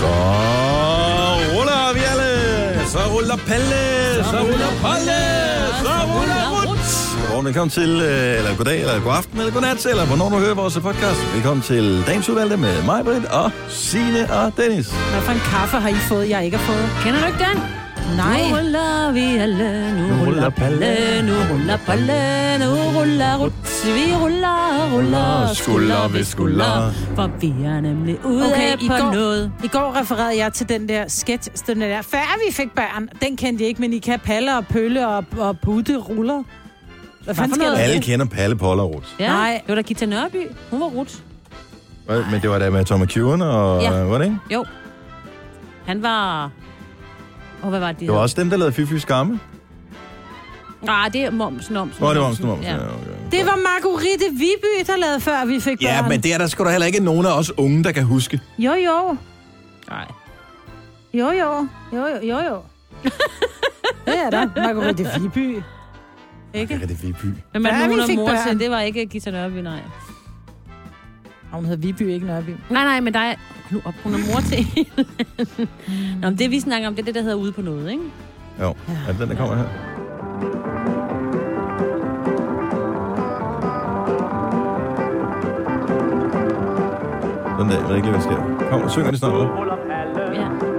Så ruller vi alle. Så ruller Palle. Så ruller Palle. Så ruller Ruth. Godmorgen, velkommen til, øh, eller goddag, eller god aften, eller godnat, eller hvornår du hører vores podcast. Velkommen til dagens udvalgte med mig, Britt, og Signe og Dennis. Hvad for en kaffe har I fået, jeg ikke har fået? Kender du ikke den? Nej. Nu ruller vi alle, nu ruller Palle, nu ruller Palle, nu ruller Ruts. Vi ruller, ruller, skulder ved skulder, for vi er nemlig ude Okay, i på går, noget. I går refererede jeg til den der sketch, den der, før vi fik børn. Den kendte jeg ikke, men I kan palle og pølle og, og putte ruller. Hvad fanden der? Alle kender Palle, Polle og Ruth. Ja, Nej. det var da Gita Nørby. Hun var Rut. Hvad- Men det var da med Tom McEwan og... Ja. Var det ikke? Jo. Han var... Og hvad var det? Det var også dem, der lavede Fy Skamme. Nej, det er Momsen, Momsen. Nå, det var Momsen, Momsen. Ja. Ja. Okay. Det var Marguerite Viby, der lavede før vi fik børn. Ja, men det er der sgu da heller ikke nogen af os unge, der kan huske. Jo, jo. Nej. Jo, jo. Jo, jo, jo, jo. det er der. Marguerite Viby. Ikke? Er det Viby? Men man, hun fik mor til, det var ikke Gita Nørby, nej. Og Hun hedder Viby, ikke Nørby. Nej, nej, men der er... Nu op, hun er mor til. Nå, men det vi snakker om, det er det, der hedder ude på noget, ikke? Jo, er det den, der kommer her? Den der, jeg ved ikke, hvad der sker. Kom, synger de snart, eller? Ja.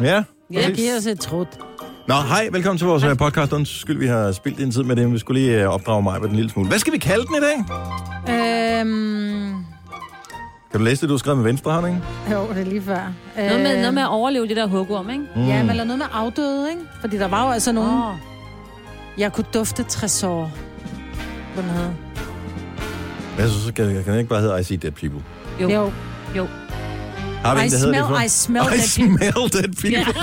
Ja, Jeg præcis. giver os et trut. Nå, hej, velkommen til vores øh, podcast. Undskyld, vi har spildt en tid med det, men vi skulle lige øh, opdrage mig på den lille smule. Hvad skal vi kalde den i dag? Øhm, Kan du læse det, du har skrevet med venstre hånd, ikke? jo, det er lige før. Noget med, noget med at overleve det der hugorm, ikke? Mm. Ja, men eller noget med afdøde, ikke? Fordi der var jo altså nogen... Åh. Jeg kunne dufte tresor. Hvad den hedder. Jeg synes, kan, kan den ikke bare hedde I See Dead People? Jo. Jo. jo. Har vi I en, der smell, det? I smell I that people. smell dead people.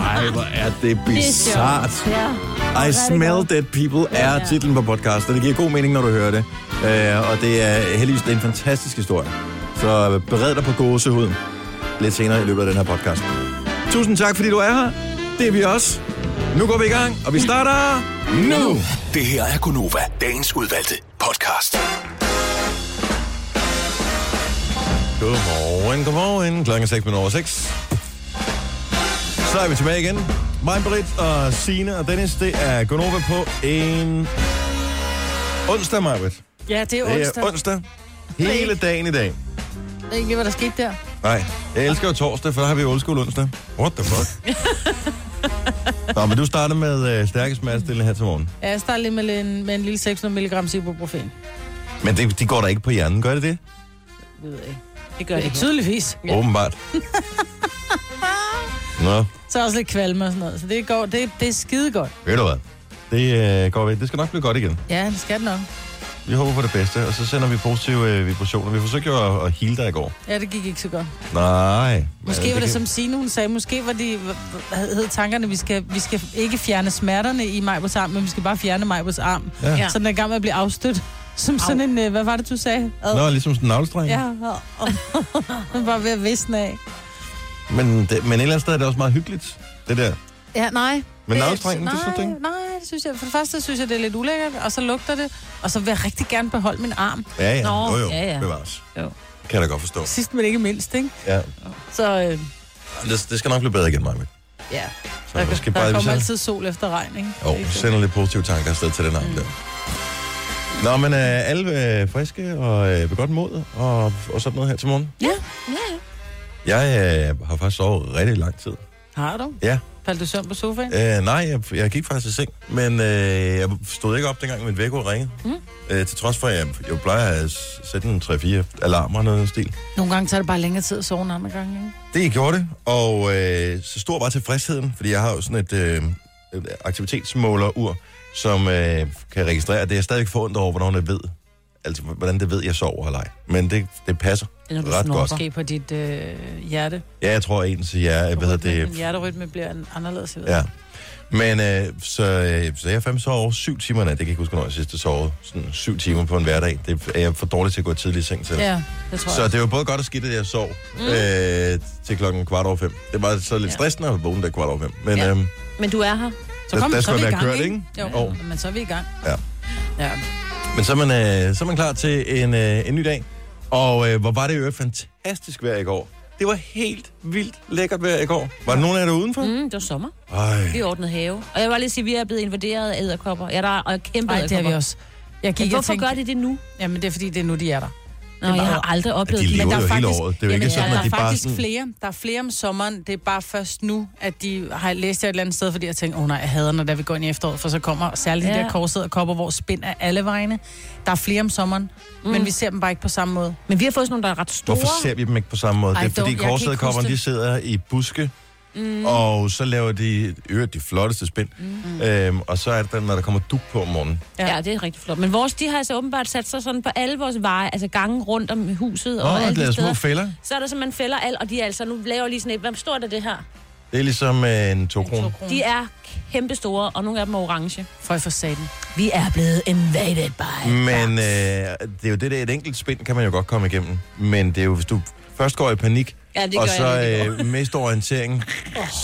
Ej, hvor er det bizart. Ja. I smell dead people er titlen på podcast, og det giver god mening, når du hører det. Uh, og det er heldigvis det er en fantastisk historie. Så bered dig på gåsehuden lidt senere i løbet af den her podcast. Tusind tak, fordi du er her. Det er vi også. Nu går vi i gang, og vi starter nu. Det her er Gunova, dagens udvalgte podcast. Godmorgen, godmorgen. Klokken er 6 minutter over 6. Så er vi tilbage igen. Mig, Britt og Signe og Dennis, det er Gunova på en onsdag, Majbrit. Ja, det er Det onsdag. er onsdag. Hele dagen i dag. Jeg ved ikke, hvad der skete der. Nej, jeg elsker jo torsdag, for der har vi jo old onsdag. What the fuck? Nå, men du starter med øh, stærke smertestillende her til morgen. Ja, jeg starter lige med en, med en lille 600 mg ibuprofen. Men det, de går der ikke på hjernen, gør det det? Det ved jeg ikke. Det gør det Ja, ikke. tydeligvis. Ja. Åbenbart. Nå, Så også lidt kvalme og sådan noget. Så det, går, det, det er skide godt. ved du hvad? Det øh, går væk. Det skal nok blive godt igen. Ja, det skal det nok. Vi håber på det bedste, og så sender vi positive øh, vibrationer. Vi forsøgte jo at, at heale dig i går. Ja, det gik ikke så godt. Nej. Måske men var det, kan- som Signe, hun sagde, måske var de, hvad hed tankerne, vi skal, vi skal ikke fjerne smerterne i Majbos arm, men vi skal bare fjerne Majbos arm. Ja. Ja. Så den er i gang med at blive afstødt. Som sådan en, øh, hvad var det, du sagde? Ad. Nå, ligesom sådan en navlestreng. Ja, den var ved at visne af. Men, det, men et eller andet sted er det også meget hyggeligt, det der. Ja, nej. Men Det- navlestrengen, det synes du ikke? Nej, det synes jeg. For det første synes jeg, det er lidt ulækkert, og så lugter det. Og så vil jeg rigtig gerne beholde min arm. Ja, ja. Nå, jo, jo. ja, ja. Bevares. Jo. Kan jeg da godt forstå. Sidst, men ikke mindst, ikke? Ja. Så øh, Det, det skal nok blive bedre igen, Maja. ja, Så der, skal der bare, vi kommer altid sol efter regn, ikke? jo, er vi sender lidt positive tanker afsted til den arm der. Nå, men øh, alle øh, friske og øh, ved godt mod og, og sådan noget her til morgen. Ja, ja. Jeg øh, har faktisk sovet rigtig lang tid. Har du? Ja. Faldt du søvn på sofaen? Øh, nej, jeg, jeg gik faktisk i seng, men øh, jeg stod ikke op, dengang min vækord ringede. Mm. Øh, til trods for, at jeg, jeg plejer at sætte en 3-4 alarmer og noget den stil. Nogle gange tager det bare længere tid at sove end andre gange, ikke? Det gjorde det, og øh, så stor var tilfredsheden, fordi jeg har jo sådan et, øh, et aktivitetsmåler-ur, som øh, kan registrere, det er stadigvæk forundret over, hvornår det ved. Altså, hvordan det ved, jeg sover eller ej. Men det, det passer Det er, når du ret snorker. godt. Måske på dit øh, hjerte. Ja, jeg tror ens hjerte, hvad hedder Din det? hjerterytme bliver en- anderledes. jeg ved. Ja. Men øh, så, øh, så jeg fandme sov over syv timer i nat. Det kan jeg ikke huske, hvornår jeg sidst sov. Sådan syv timer på en hverdag. Det er jeg for dårlig til at gå tidligt i seng til. ja det tror Så jeg. det var både godt og skidt, at jeg sov mm. øh, til klokken kvart over fem. Det var så lidt Ja. stressende at vågne der kvart over fem. Men Ja. ja. øhm, Men du er her. Så Så Der- kom, der så er skulle vi i være gang, kørt, ikke? Jo, Jo. men så er vi i gang. Ja. Ja. Men så er man, øh, så er man klar til en, øh, en ny dag. Og øh, hvor var det jo fantastisk vejr i går. Det var helt vildt lækkert vejr i går. Var der nogen af jer der udenfor? Mm, det var sommer. Ej. Vi ordnede have. Og jeg vil bare lige sige, at vi er blevet invaderet af æderkopper. Ja, der er og kæmpe Ej, det er vi også. Jeg gik Men hvorfor tænkte, gør de det nu? Jamen, det er fordi, det er nu, de er der. Nå, er jeg har aldrig oplevet de det. lever Men der jo er hele faktisk... året. Det er jo ikke Jamen, sådan, der at er de bare faktisk sådan... flere. Der er flere om sommeren. Det er bare først nu, at de har læst det et eller andet sted, fordi jeg tænker, åh oh, nej, jeg hader, når der vi går ind i efteråret, for så kommer særligt ja. de Ja. der korsede kopper, hvor spind er alle vegne. Der er flere om sommeren, mm. men vi ser dem bare ikke på samme måde. Men vi har fået sådan nogle, der er ret store. Hvorfor ser vi dem ikke på samme måde? Ej, det er fordi korsæderkopperne, huske de sidder i buske, mm. og så laver de øvrigt de flotteste spind. Mm. Øhm, og så er det, når der kommer duk på om morgenen. Ja. ja, det er rigtig flot. Men vores, de har altså åbenbart sat sig sådan på alle vores veje, altså gange rundt om huset og Åh, alle de lavet små steder. fælder. Så er der simpelthen fælder alt, og de er altså, nu laver lige sådan et, hvor stort er det her? Det er ligesom øh, en to kroner. De er kæmpe store, og nogle af dem er orange. For for satan. Vi er blevet invaded by. Men øh, det er jo det der, et enkelt spind kan man jo godt komme igennem. Men det er jo, hvis du først går i panik, Ja, det og gør så jeg øh, mister orienteringen,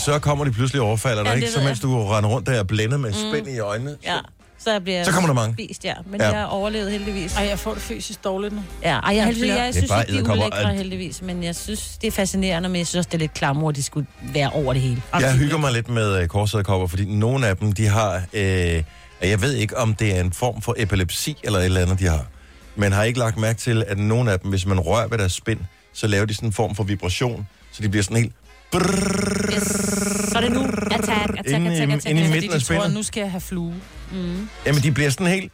så kommer de pludselig overfalder dig, Ja, ikke? Så mens du render rundt der og blændet med spænd i øjnene. Ja, så jeg bliver Så kommer der mange. Spist, ja. Men Ja. jeg har overlevet heldigvis. Ej, jeg får det fysisk dårligt nu. Ja, ej, jeg, heldigvis, jeg, synes bare ikke, de er ulækre heldigvis, men jeg synes, det er fascinerende, men jeg synes også, det er lidt klammer, at de skulle være over det hele. Jeg hygger mig lidt med øh, korsæderkopper, fordi nogle af dem, de har... Øh, jeg ved ikke, om det er en form for epilepsi eller et eller andet, de har. Men har ikke lagt mærke til, at nogle af dem, hvis man rører ved deres spind, så laver de sådan en form for vibration, så de bliver sådan helt... Yes. Så er det nu. Attack, attack, Inde i- attack, attack. inde i attack. midten Fordi af de tror, at nu skal jeg have flue. Jamen, de bliver sådan helt...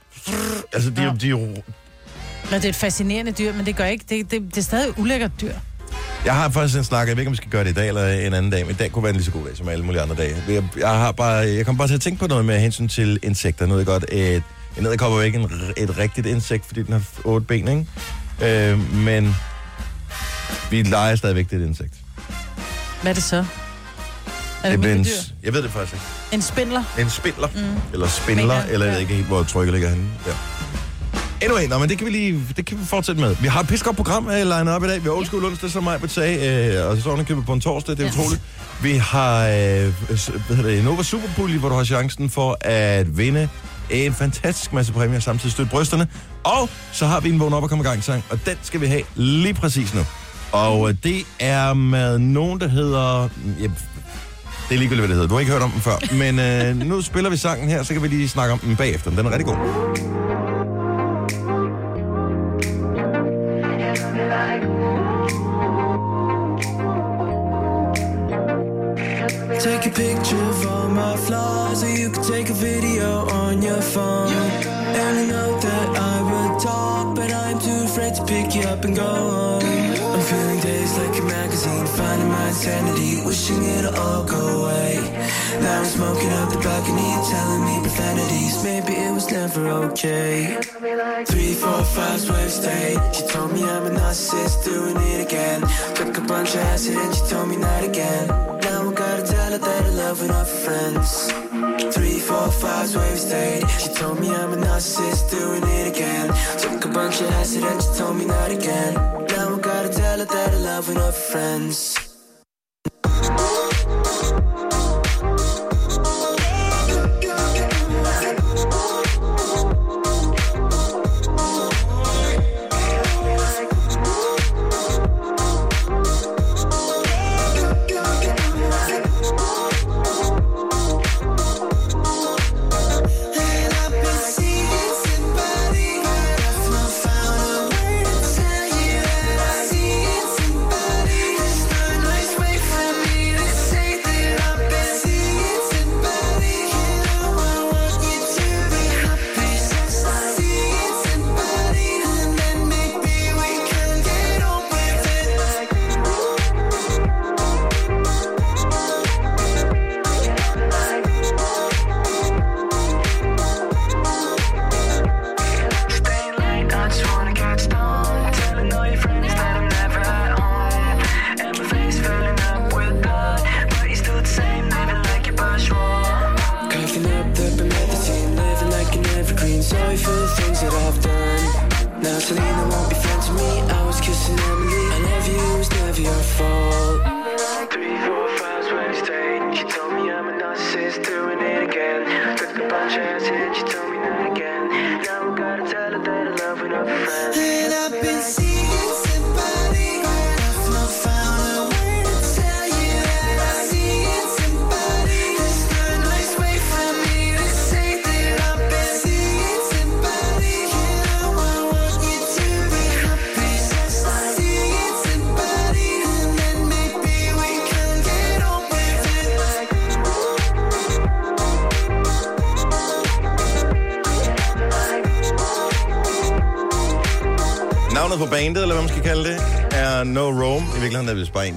Altså, de, Ja. de, de, Men det er et fascinerende dyr, men det gør ikke. Det, det, det er stadig ulækkert dyr. Jeg har faktisk en snak, jeg ved ikke, om vi skal gøre det i dag eller en anden dag, men i dag kunne være en lige så god dag som alle mulige andre dage. Jeg, jeg, har bare, jeg kommer bare til at tænke på noget med hensyn til insekter. Nu ved jeg godt, et, en edderkop er jo ikke en, et rigtigt insekt, fordi den har otte ben, ikke? Øh, men vi leger stadigvæk det er et insekt. Hvad er det så? Er det, det en, jeg ved det faktisk ikke. En spindler? En spindler, mm. eller spindler, Mener, eller jeg ved ikke helt, hvor trykket ligger henne. Ja. Anyway, nå, men det kan vi lige det kan vi fortsætte med. Vi har et pissegodt program uh, line op i dag. Vi har old school onsdag, som mig sagde, uh, og så købet på en torsdag. Det er Ja. utroligt. Vi har uh, hvad hedder det, Nova Super Bully, hvor du har chancen for at vinde en fantastisk masse præmier, samtidig støtte brysterne. Og så har vi en vågn op og komme i gang sang, og den skal vi have lige præcis nu. Og uh, det er med nogen, der hedder... Ja, det er ligegyldigt, hvad det hedder. Du har ikke hørt om den før. Men øh, nu spiller vi sangen her, så kan vi lige snakke om den bagefter. Den er rigtig god. Take a picture of all my flaws, insanity, wishing it'll all go away. Now I'm smoking out the balcony, telling me profanities. Maybe it was never okay. Three, four, five, wave stayed. She told me I'm a narcissist, doing it again. Took a bunch of acid and she told me not again. Now I gotta tell her that I love off friends. Three, four, five, wave stayed. She told me I'm a narcissist, doing it again. Took a bunch of acid and she told me not again. Now I gotta tell her that I love off friends.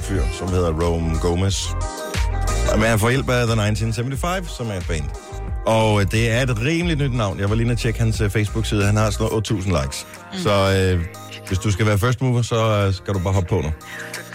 Fyr, som hedder Rome Gomez. Og man får hjælp af The 1975, som er et band. Og øh, det er et rimeligt nyt navn. Jeg var lige inde og tjekke hans øh, Facebook-side. Han har sådan noget 8.000 likes. Mm. Så øh, hvis du skal være first mover, så øh, skal du bare hoppe på nu.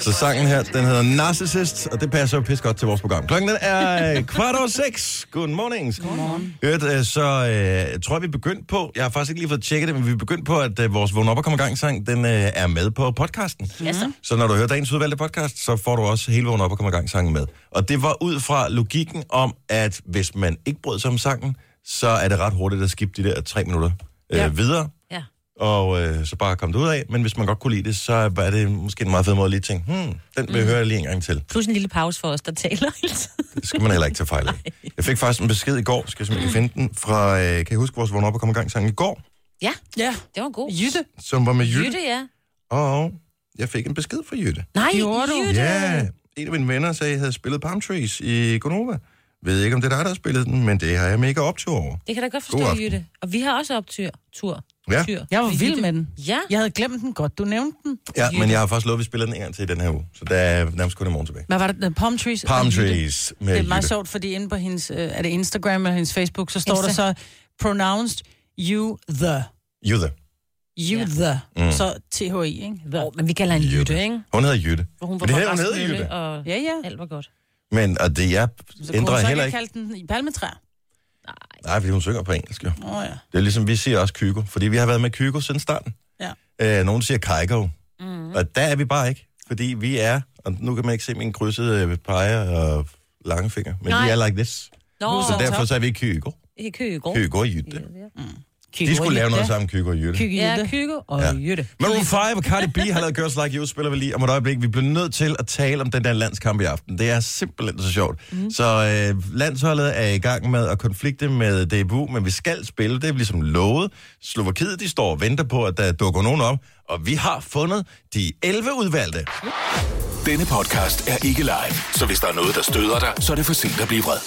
Så sangen her, den hedder Narcissist, og det passer jo pis godt til vores program. Klokken den er øh, kvart over seks. Good morning. Godmorgen. Hørt, øh, så øh, jeg tror vi er begyndt på, jeg har faktisk ikke lige fået tjekket det, men vi er begyndt på, at øh, vores Vågn op og komme i gang sang, den øh, er med på podcasten. Ja, så. Så når du hører dagens udvalgte podcast, så får du også hele Vågn op og komme i gang sangen med. Og det var ud fra logikken om, at hvis man ikke brød sig om sangen, så er det ret hurtigt at skifte de der tre minutter øh, Ja. videre. Og øh, så bare komme det ud af. Men hvis man godt kunne lide det, så er det måske en meget fed måde at lige tænke, hmm, den vil jeg høre lige en gang til. Plus en lille pause for os, der taler hele tiden. Det skal man heller ikke tage fejl af. Jeg fik faktisk en besked i går, skal jeg simpelthen finde den, fra, øh, kan I huske vores vågn op og komme i gang sang i går, Ja, Ja. det var god. Jytte. som var med Jytte. Jytte, ja. Og jeg fik en besked fra Jytte. Nej, Gjorde du? Jytte. Ja, en af mine venner sagde, at jeg havde spillet Palm Trees i Gonova. Ved ikke, om det er dig, der har spillet den, men det har jeg mega optur over. Det kan da godt God forstå. Jytte. Og vi har også optur. Tur. Ja. Tyr. Jeg var vild Jytte. med den. Ja. Jeg havde glemt den godt. Du nævnte den. Ja, men jeg har faktisk lovet, at vi spiller den en gang til i den her uge. Så der er nærmest kun i morgen tilbage. Hvad var det? The Palm Trees? Palm. Trees med Det er meget Jytte. sjovt, fordi inde på hendes, øh, er det Instagram eller hendes Facebook, så står Insta. der så pronounced you the. Jytte. You Ja. the. Mm. Så THI, ikke? The. Oh, men vi kalder hende Jytte, ikke? Hun hedder Jytte. For hun Men det her, hun hedder Jytte. Og Ja, ja. alt var godt. Men og det jeg Så ændrer så heller ikke kaldt den i palmetræer. Nej, fordi hun synger på engelsk. Jo. Oh, ja. Det er ligesom, vi siger også Kygo, fordi vi har været med Kygo siden starten. Ja. Øh, nogen siger Kygo, mm. og der er vi bare ikke, fordi vi er, og nu kan man ikke se min krydsede øh, peger og lange fingre, men Nej. vi er like this. Nå, Så derfor så er vi Kygo. i Kygo. Kygo og Jytte. Kygo De skulle lave noget sammen, Kygo og Jytte. Kygo Ja. Kygo og Ja. Jytte. Maroon 5 og Cardi B har lavet Girls Like You, spiller vi lige om et øjeblik. Vi bliver nødt til at tale om den der landskamp i aften. Det er simpelthen så sjovt. Mm. Så øh, landsholdet er i gang med at konflikte med DBU, men vi skal spille. Det er ligesom lovet. Slovakiet, de står og venter på, at der dukker nogen op. Og vi har fundet de 11 udvalgte. Denne podcast er ikke live, så hvis der er noget, der støder dig, så er det for sent at blive vred.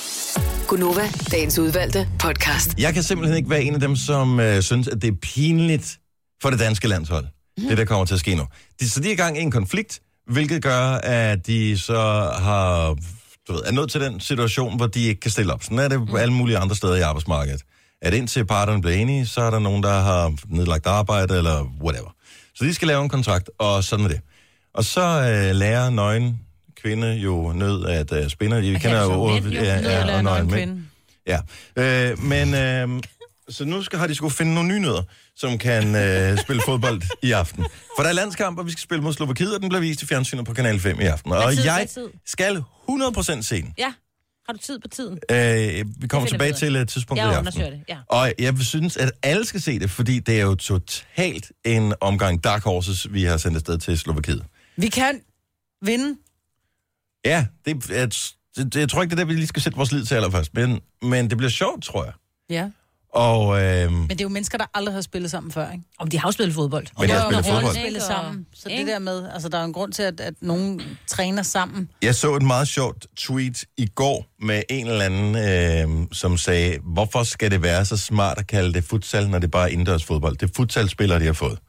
Gunova, dagens udvalgte podcast. Jeg kan simpelthen ikke være en af dem, som øh, synes, at det er pinligt for det danske landshold. Mm. Det, der kommer til at ske nu. De, så de er i gang i en konflikt, hvilket gør, at de så har, du ved, er nødt til den situation, hvor de ikke kan stille op. Sådan er det på alle mulige andre steder i arbejdsmarkedet. At indtil parterne bliver enige, så er der nogen, der har nedlagt arbejde eller whatever. Så de skal lave en kontrakt, og sådan er det. Og så øh, lærer nøgen kvinde jo nød at øh, spinde. Vi kender jo så ordet. jo. Ja, ja, og en nøgen mænd. kvinde. Ja, øh, men øh, så nu skal, har de skulle finde nogle nye nødder, som kan øh, spille fodbold i aften. For der er landskamp, og vi skal spille mod Slovakiet, og den bliver vist i fjernsynet på Kanal 5 i aften. Og tid? jeg skal 100% se den. Ja. Har du tid på tiden? Øh, vi kommer tilbage til et tidspunkt i Jeg aften. undersøger det, ja. Og jeg synes, at alle skal se det, fordi det er jo totalt en omgang Dark Horses, vi har sendt afsted til Slovakiet. Vi kan vinde. Ja, det, er, det, det, jeg tror ikke, det er der, vi lige skal sætte vores lid til allerførst, men, men det bliver sjovt, tror jeg. Ja. Og, øh, Men det er jo mennesker, der aldrig har spillet sammen før, ikke? Om de har jo spillet fodbold. Men de har Jo, spillet fodbold. spillet sammen. Så det der med, altså der er en grund til, at, at nogen træner sammen. Jeg så et meget sjovt tweet i går med en eller anden, øh, som sagde, hvorfor skal det være så smart at kalde det futsal, når det bare er indendørs fodbold? Det er futsalspillere, de har fået.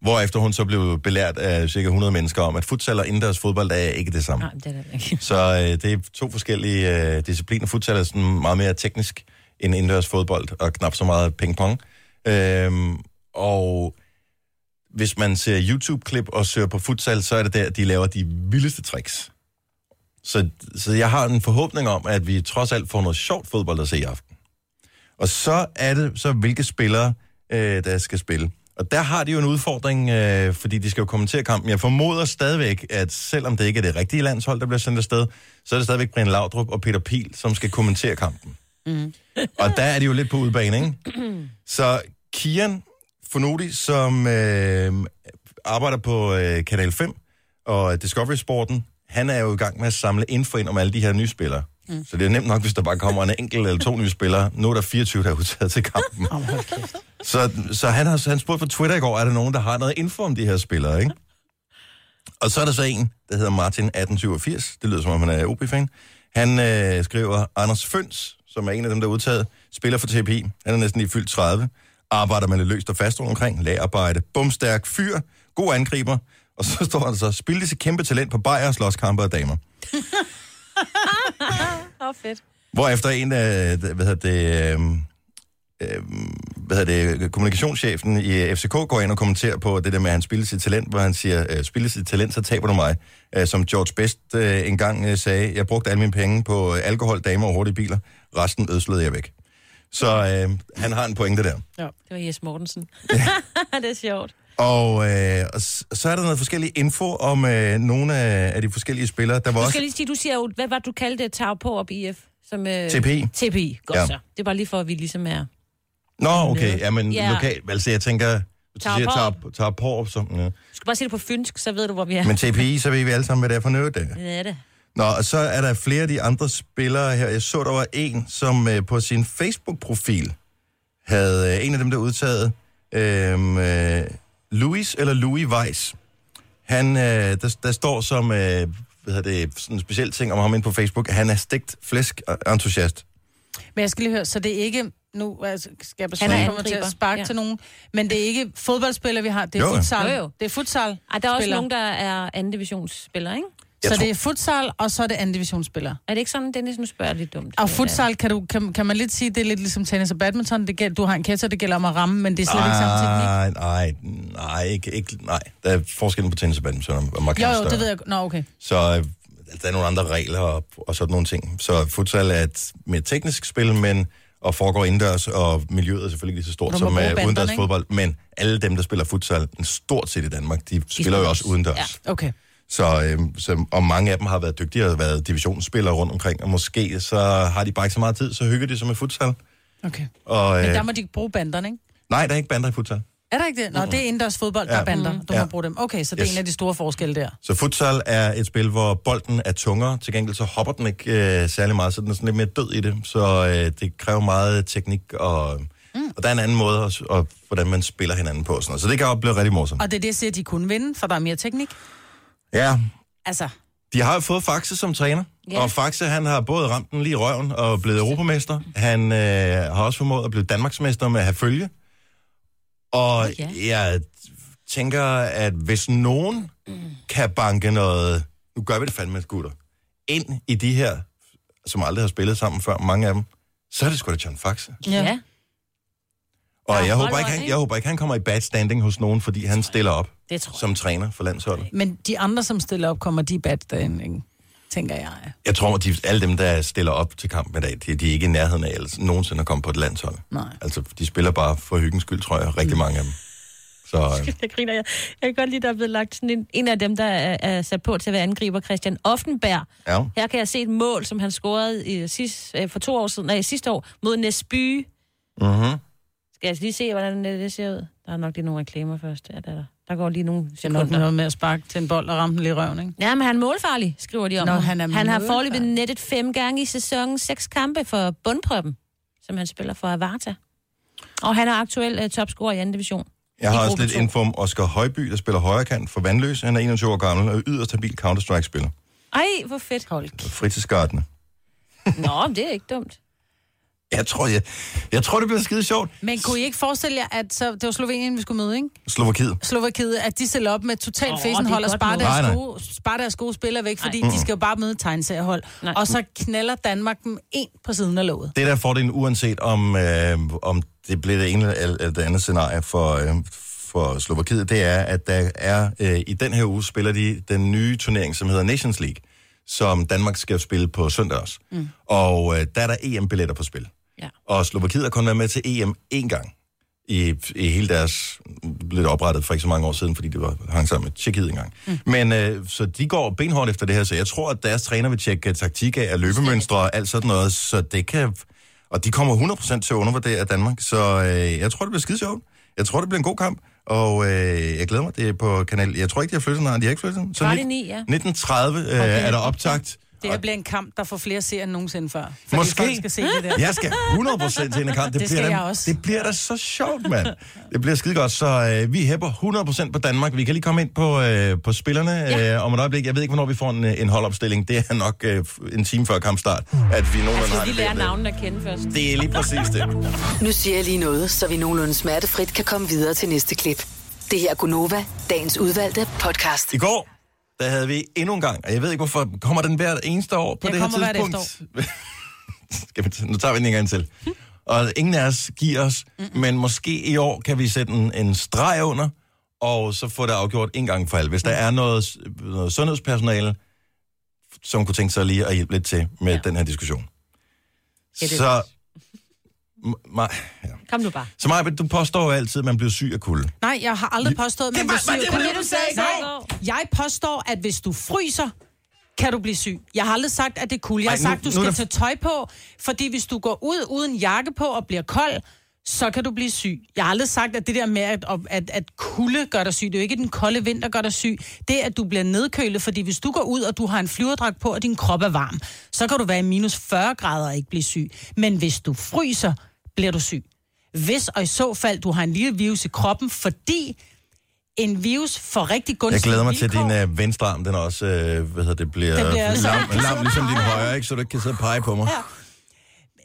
Hvorefter hun så blev belært af cirka 100 mennesker om, at futsal og indendørs fodbold er ikke det samme. Nej, det er det ikke. Så øh, det er to forskellige øh, discipliner. Futsal er sådan meget mere teknisk end indendørs fodbold, og knap så meget ping-pong. Øhm, og hvis man ser YouTube-klip og søger på futsal, så er det der, de laver de vildeste tricks. Så, så jeg har en forhåbning om, at vi trods alt får noget sjovt fodbold at se i aften. Og så er det så, hvilke spillere, øh, der skal spille. Og der har de jo en udfordring, øh, fordi de skal jo kommentere kampen. Jeg formoder stadigvæk, at selvom det ikke er det rigtige landshold, der bliver sendt afsted, så er det stadigvæk Brian Laudrup og Peter Pil, som skal kommentere kampen. Mm. Og der er de jo lidt på udebane, ikke? Så Kian Fonodi, som øh, arbejder på øh, Kanal 5 og Discovery Sporten, han er jo i gang med at samle info ind om alle de her nye spillere. Mm. Så det er nemt nok, hvis der bare kommer en enkelt eller to nye spillere. Nu er der 24, der er udtaget til kampen. så, så han har han spurgt på Twitter i går, er der nogen, der har noget info om de her spillere, ikke? Og så er der så en, der hedder Martin 1887. Det lyder som om, han er OB-fan. Han øh, skriver, Anders Føns, som er en af dem, der er udtaget, spiller for TPI. Han er næsten lige fyldt 30. Arbejder med lidt løst og fast rundt omkring. Lagarbejde. Bumstærk fyr. God angriber. Og så står der så, spil sit kæmpe talent på bajer, slåskampe og damer. Oh, fedt. Hvorefter en af, hvad hedder det, øh, hvad hedder det, kommunikationschefen i FCK går ind og kommenterer på det der med, at han spiller sit talent, hvor han siger, øh, spiller sit talent, så taber du mig. Øh, som George Best øh, engang øh, sagde, jeg brugte alle mine penge på alkohol, damer og hurtige biler. Resten ødslede jeg væk. Så øh, han har en pointe der. Det var Jes Mortensen. det er sjovt. Og, øh, og så er der noget forskellige info om øh, nogle af, af de forskellige spillere. Der var Du også skal lige sige, du siger jo, hvad var du kaldte Tav på op IF? Som, øh, TPI. TPI, godt Ja. ja. så. Det er bare lige for, at vi ligesom er... Nå, okay, ja, men Ja. lokalt, altså jeg tænker, hvis du Tager siger, på. tager, tager på, så, ja. Du skal bare sige det på fynsk, så ved du, hvor vi er. men TPI, så ved vi alle sammen, hvad det er for noget, det er. Er det. Nå, og så er der flere af de andre spillere her. Jeg så, der var en, som øh, på sin Facebook-profil havde øh, en af dem, der udtaget, øh, øh, Louis eller Louis Weiss. Han, øh, der, der står som, øh, hvad hedder det, sådan en speciel ting om ham ind på Facebook, han er stegt flæsk entusiast. Men jeg skal lige høre, så det er ikke... Nu altså, skal jeg er besøge, kommer til at sparke ja. til nogen. Men det er ikke fodboldspillere, vi har. Det er Jo, futsal. Jo, jo. Det er futsal. Ej, der er også nogen, der er anden divisionsspillere, ikke? Jeg Så tror- det er futsal, og så er det anden divisionsspillere. Er det ikke sådan, Dennis, nu spørger lidt dumt? Og futsal, kan, du, kan, kan man lidt sige, det er lidt ligesom tennis og badminton. Det gælder, du har en catcher, det gælder om at ramme, men det er slet ikke samme teknik. Nej, nej, nej, ikke, ikke, nej. Der er forskellen på tennis og badminton er markant Jo, jo, større. det ved jeg. Nå, okay. Så øh, der er nogle andre regler og, og sådan nogle ting. Så futsal er et mere teknisk spil, men og foregår indendørs, og miljøet er selvfølgelig lige så stort som uh, banderne, udendørs fodbold. Men alle dem, der spiller futsal, en stort set i Danmark, de, de spiller jo også udendørs. Ja. Okay. Så, øh, så, og mange af dem har været dygtige og været divisionsspillere rundt omkring, og måske så har de bare ikke så meget tid, så hygger de sig med futsal. okay. Og, Men øh, der må de bruge banderne, ikke? Nej, der er ikke bander i futsal. Er der ikke det? Nå, det er indendørs fodbold, der Ja. er bander. Du Ja. må bruge dem. Okay, så det er Yes. en af de store forskelle der. Så futsal er et spil, hvor bolden er tungere. Til gengæld så hopper den ikke øh, særlig meget, så den er sådan lidt mere død i det. Så øh, det kræver meget teknik, og, mm. og der er en anden måde, at, og, hvordan man spiller hinanden på. og Sådan noget. Så det kan jo blive rigtig morsomt. Og det er det, jeg siger, at de kunne vinde, for der er mere teknik. Ja, Altså, de har jo fået Faxe som træner. Ja. Og Faxe, han har både ramt den lige i røven og blevet europamester. Han øh, har også formået at blive Danmarksmester med at have følge. Og Ja. jeg tænker, at hvis nogen kan banke noget, nu gør vi det fandme, gutter, ind i de her, som aldrig har spillet sammen før, mange af dem, så er det sgu da John Faxe. Ja. ja. Og Ja, jeg, håber ikke, han, jeg håber ikke, han kommer i bad standing hos nogen, fordi han stiller op Det tror jeg. som træner for landsholdet. men de andre, som stiller op, kommer de i bad standing, tænker jeg. Jeg tror, at de, alle dem, der stiller op til kampen i dag, de, de er ikke i nærheden af ellers, nogensinde at komme på et landshold. Nej. Altså, de spiller bare for hyggens skyld, tror jeg, rigtig mange af dem. Så øh, Jeg griner. Jeg, jeg kan godt lide, der er blevet lagt sådan en, en af dem, der er, er sat på til at være angriber, Christian Offenberg. ja. Her kan jeg se et mål, som han scorede i sidst, øh, for to år siden, nej, sidste år, mod Næsby. Mm-hmm. Skal jeg lige se, hvordan det, det ser ud? Der er nok lige nogle reklamer først. Ja, der, er der. der går lige nogle Det er nok sekunder. noget med at sparke til en bold og ramme den lige røven, ikke? Ja, men han er målfarlig, skriver de om Nå, ham. han er han har foreløbig nettet fem gange i sæsonen, seks kampe for bundprøppen, som han spiller for Avarta. Og han er aktuel uh, topscorer i anden division. Jeg har også lidt to. info om Oscar Højby, der spiller højre kant for Vandløs. Han er 21 år gammel og yderst stabil Counter-Strike-spiller. Ej, hvor fedt. Hold Fritidsgardene. Nå, det er ikke dumt. Jeg tror, jeg, jeg tror, det bliver skide sjovt. Men kunne I ikke forestille jer, at så, det var Slovenien, vi skulle møde, ikke? Slovakiet. Slovakiet, at de stiller op med totalt Åh, oh, det fesenhold og sparer deres, Nej, nej. gode, sparer deres gode spillere væk, fordi Nej. de skal jo bare møde et tegneseriehold. Nej. Og så knaller Danmark dem en på siden af låget. Det der er fordelen, uanset om, øh, om det bliver det ene eller eller det andet scenarie for, øh, for Slovakiet, det er, at der er øh, i den her uge spiller de den nye turnering, som hedder Nations League, som Danmark skal spille på søndag også. Mm. Og øh, der er der EM-billetter på spil. Ja. Og Slovakiet har kun været med til EM én gang i, i hele deres... blev det oprettet for ikke så mange år siden, fordi det var hang sammen med Tjekkiet engang. Mm. Men øh, så de går benhårdt efter det her, så jeg tror, at deres træner vil tjekke taktik af løbemønstre og alt sådan noget, så det kan... Og de kommer 100% til at undervurdere Danmark, så øh, jeg tror, det bliver skide sjovt. Jeg tror, det bliver en god kamp, og øh, jeg glæder mig. Det er på kanal... Jeg tror ikke, de har flyttet, nej, de har ikke flyttet. Så Var det nit- ni, ja? 1930 øh, er der optagt. Det her bliver en kamp, der får flere seere end nogensinde før. Måske. folk skal se det der. Jeg skal 100% til en kamp. Det, Det bliver skal da, jeg også. Det bliver da så sjovt, mand. Det bliver skide godt, så øh, vi hæpper 100% på Danmark. Vi kan lige komme ind på, øh, på spillerne ja. øh, om et øjeblik. Jeg ved ikke, hvornår vi får en, øh, en holdopstilling. Det er nok øh, en time før kampstart, at vi nogenlunde har Skal vi det lære der med. navnene at kende først? Det er lige præcis det. Nu siger jeg lige noget, så vi nogenlunde smertefrit kan komme videre til næste klip. Det her er Gunova, dagens udvalgte podcast. I går, der havde vi endnu en gang, og jeg ved ikke, hvorfor kommer den hvert eneste år på Den det her hvert tidspunkt. Skal vi, nu tager vi den en gang til. Og ingen af os giver os, mm-hmm. men måske i år kan vi sætte en, en streg under, og så få det afgjort en gang for alle. Hvis der er noget, noget sundhedspersonale, som kunne tænke sig lige at hjælpe lidt til med ja. den her diskussion. Ja, så, Ma- ja. Kom nu bare. så Maja, du påstår altid, at man bliver syg af kulde. Nej, jeg har aldrig påstået, at man bliver syg. det var det, du sagde i går. jeg påstår, at hvis du fryser, kan du blive syg. Jeg har aldrig sagt, at det er cool. Jeg har Ej, nu- sagt, at du skal der- tage tøj på, fordi hvis du går ud uden jakke på og bliver kold, så kan du blive syg. Jeg har aldrig sagt, at det der med, at, at, at kulde gør dig syg, det er jo ikke den kolde vind, der gør dig syg. Det er, at du bliver nedkølet, fordi hvis du går ud, og du har en flyverdragt på, og din krop er varm, så kan du være i minus 40 grader og ikke blive syg. Men hvis du fryser, bliver du syg. Hvis og i så fald, du har en lille virus i kroppen, fordi en virus får rigtig Jeg gunstige glæder mig til, vilkår. at din øh, venstre arm, den også, øh, hvad hedder det, bliver, Den bliver lam, så- lam, ligesom din højre, ikke? så du ikke kan sidde og pege på mig. Ja.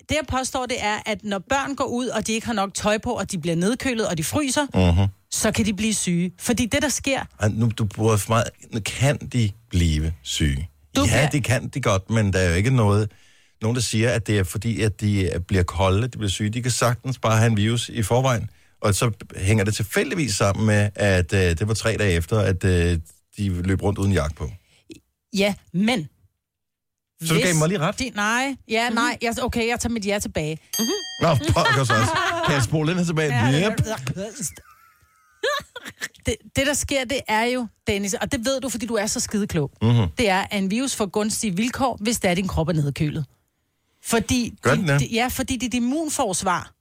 Det jeg påstår, det er, at når børn går ud, og de ikke har nok tøj på, og de bliver nedkølet, og de fryser, Uh-huh. så kan de blive syge. Fordi det, der sker, Ej, nu, du bruger for meget. Kan de blive syge? Du ja, bliver- det kan de godt, men der er jo ikke noget, nogen, der siger, at det er fordi, at de bliver kolde, de bliver syge. De kan sagtens bare have en virus i forvejen, og så hænger det tilfældigvis sammen med, at øh, det var tre dage efter, at øh, de løb rundt uden jakke på. ja, men... Så du gav mig lige ret? De, nej, ja, nej. Jeg, okay, jeg tager mit ja tilbage. Nå, pokker så også. Kan jeg spole den her tilbage? Ja, yep. Det, det, der sker, det er jo, Dennis, og det ved du, fordi du er så skide klog, Mhm. mm-hmm. det er, at en virus får gunstige vilkår, hvis det er, din krop er nedkølet. Fordi, Gør den det? dit- ja, fordi dit immunforsvar,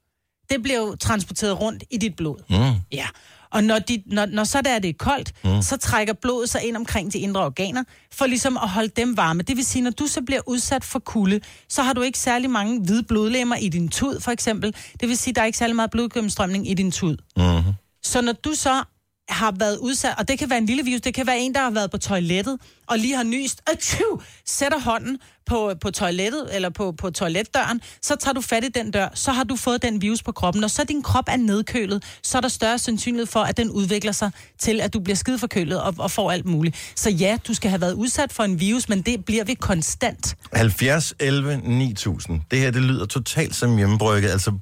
det bliver jo transporteret rundt i dit blod. Mm. Ja, og når, de, når, når så der er det er koldt, mm. så trækker blodet sig ind omkring de indre organer, for ligesom at holde dem varme. Det vil sige, når du så bliver udsat for kulde, så har du ikke særlig mange hvide blodlemmer i din tud, for eksempel. Det vil sige, der er ikke særlig meget blodgennemstrømning i din tud. Mm-hmm. Så når du så har været udsat, og det kan være en lille virus, det kan være en, der har været på toilettet, og lige har nyst, Atsju! sætter hånden på, på toilettet, eller på, på toiletdøren, så tager du fat i den dør, så har du fået den virus på kroppen. og så din krop er nedkølet, så er der større sandsynlighed for, at den udvikler sig til, at du bliver skide forkølet og, og får alt muligt. Så ja, du skal have været udsat for en virus, men det bliver vi konstant. 70, 11, 9000. Det her, det lyder totalt som hjemmebrygget. Altså,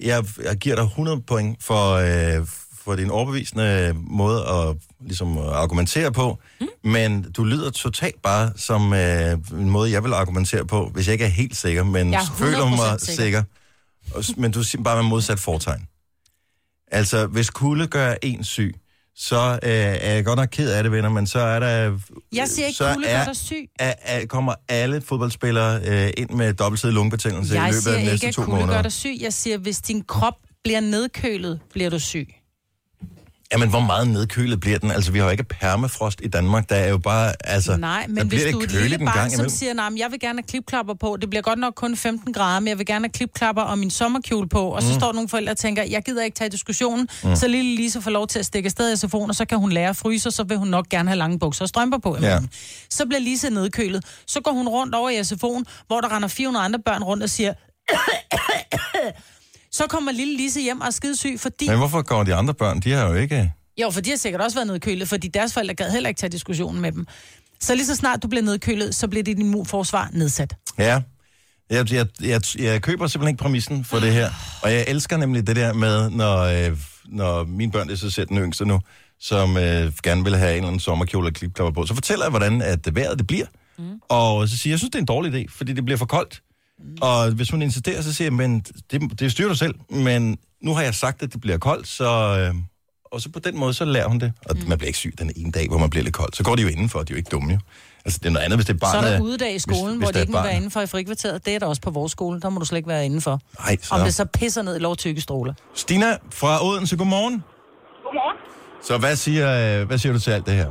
jeg, jeg giver dig 100 point for, øh, for din overbevisende måde at, ligesom, at argumentere på, mm. men du lyder totalt bare som øh, en måde, jeg vil argumentere på, hvis jeg ikke er helt sikker, men Jeg er føler 100% mig sikker. sikker. Og Men du siger bare med modsat fortegn. Altså, hvis kulde gør en syg, så øh, er jeg godt nok ked af det, venner, men så er der... Jeg siger ikke, så kulde gør dig syg. er, er, kommer alle fodboldspillere øh, ind med dobbeltsidig lungebetændelse i Jeg løbet siger af de næste ikke, at to kulde gør måneder. dig syg. Jeg siger, hvis din krop bliver nedkølet, bliver du syg. Jamen, hvor meget nedkølet bliver den? Altså, vi har jo ikke permafrost i Danmark. Der er jo bare, altså... Nej, men hvis du er et lille barn, som siger, nej, jeg vil gerne have klipklapper på, det bliver godt nok kun 15 grader, men jeg vil gerne have klipklapper og min sommerkjole på, og så Mm. står nogle forældre og tænker, jeg gider ikke tage diskussionen, mm. så lille Lise får lov til at stikke afsted i SFO'en, og så kan hun lære at fryse, og så vil hun nok gerne have lange bukser og strømper på. Ja. morgen. Så bliver Lise nedkølet. Så går hun rundt over i SFO'en, hvor der render 400 andre børn rundt og siger, så kommer lille Lise hjem og er skidesyg, fordi... Men hvorfor går de andre børn? De har jo ikke... Jo, for de har sikkert også været nedkølet, fordi deres forældre gad heller ikke tage diskussionen med dem. Så lige så snart du bliver nedkølet, så bliver dit immunforsvar nedsat. Ja. Jeg, jeg, jeg, jeg køber simpelthen ikke præmissen for det her. Og jeg elsker nemlig det der med, når, øh, når mine børn, det er så selv den yngste nu, som øh, gerne vil have en eller anden sommerkjole og klipklapper på, så fortæller jeg, hvordan at vejret det bliver. Mm. Og så siger jeg, jeg synes, det er en dårlig idé, fordi det bliver for koldt. Mm. Og hvis hun insisterer, så siger jeg, men det, det styrer du selv. Men nu har jeg sagt, at det bliver koldt, så... Øh, Og så på den måde, så lærer hun det. Og mm. man bliver ikke syg den ene dag, hvor man bliver lidt kold. Så går de jo indenfor, de er jo ikke dumme jo. Altså, det er noget andet, hvis det er Så barnet... er der udedag i skolen, hvis, hvor hvis det ikke må er være indenfor i frikvarteret. Det er der også på vores skole. Der må du slet ikke være indenfor. Nej, så... Om det så pisser ned i lov tykke stråler. Stina fra Odense, godmorgen. Godmorgen. Så hvad siger, øh, hvad siger du til alt det her?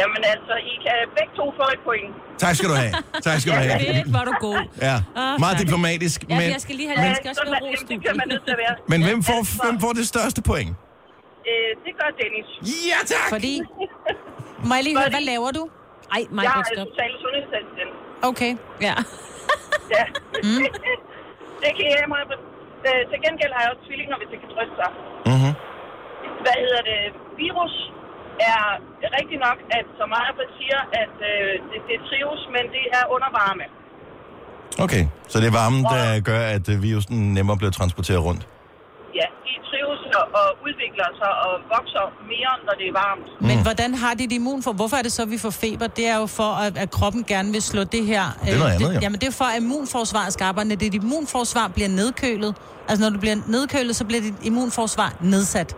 Jamen altså, I kan begge to få et point. Tak skal du have. Tak skal du have. Fedt, var du god. Ja, Åh, meget tak. diplomatisk. Ja, Men, jeg skal lige have, jeg skal også sådan have er ros, det, det bliver man nødt til at være. men hvem får, Altså, hvem får det største point? Øh, det gør Dennis. Ja, tak! Fordi... Må jeg lige høre, hvad laver du? Ej, mig, Jeg er social sundhedsassistent. Okay. Ja. Ja. Mm. det kan jeg mig. Øh, til gengæld har jeg også tvillinger, hvis det kan trøste sig. Mm-hmm. Hvad hedder det? Virus er rigtigt nok, at så meget siger, at øh, det, det trives, men det er under varme. Okay, så det er varmen, der gør, at øh, virusen nemmere bliver transporteret rundt. Ja, de trives og, og udvikler sig og vokser mere, når det er varmt. Men hvordan har dit immunfor... Hvorfor er det så, at vi får feber? Det er jo for, at, at kroppen gerne vil slå det her... Det er noget andet, jo. Jamen, det er for, at immunforsvaret skal arbejde. Når dit immunforsvar bliver nedkølet... Altså, når du bliver nedkølet, så bliver dit immunforsvar nedsat.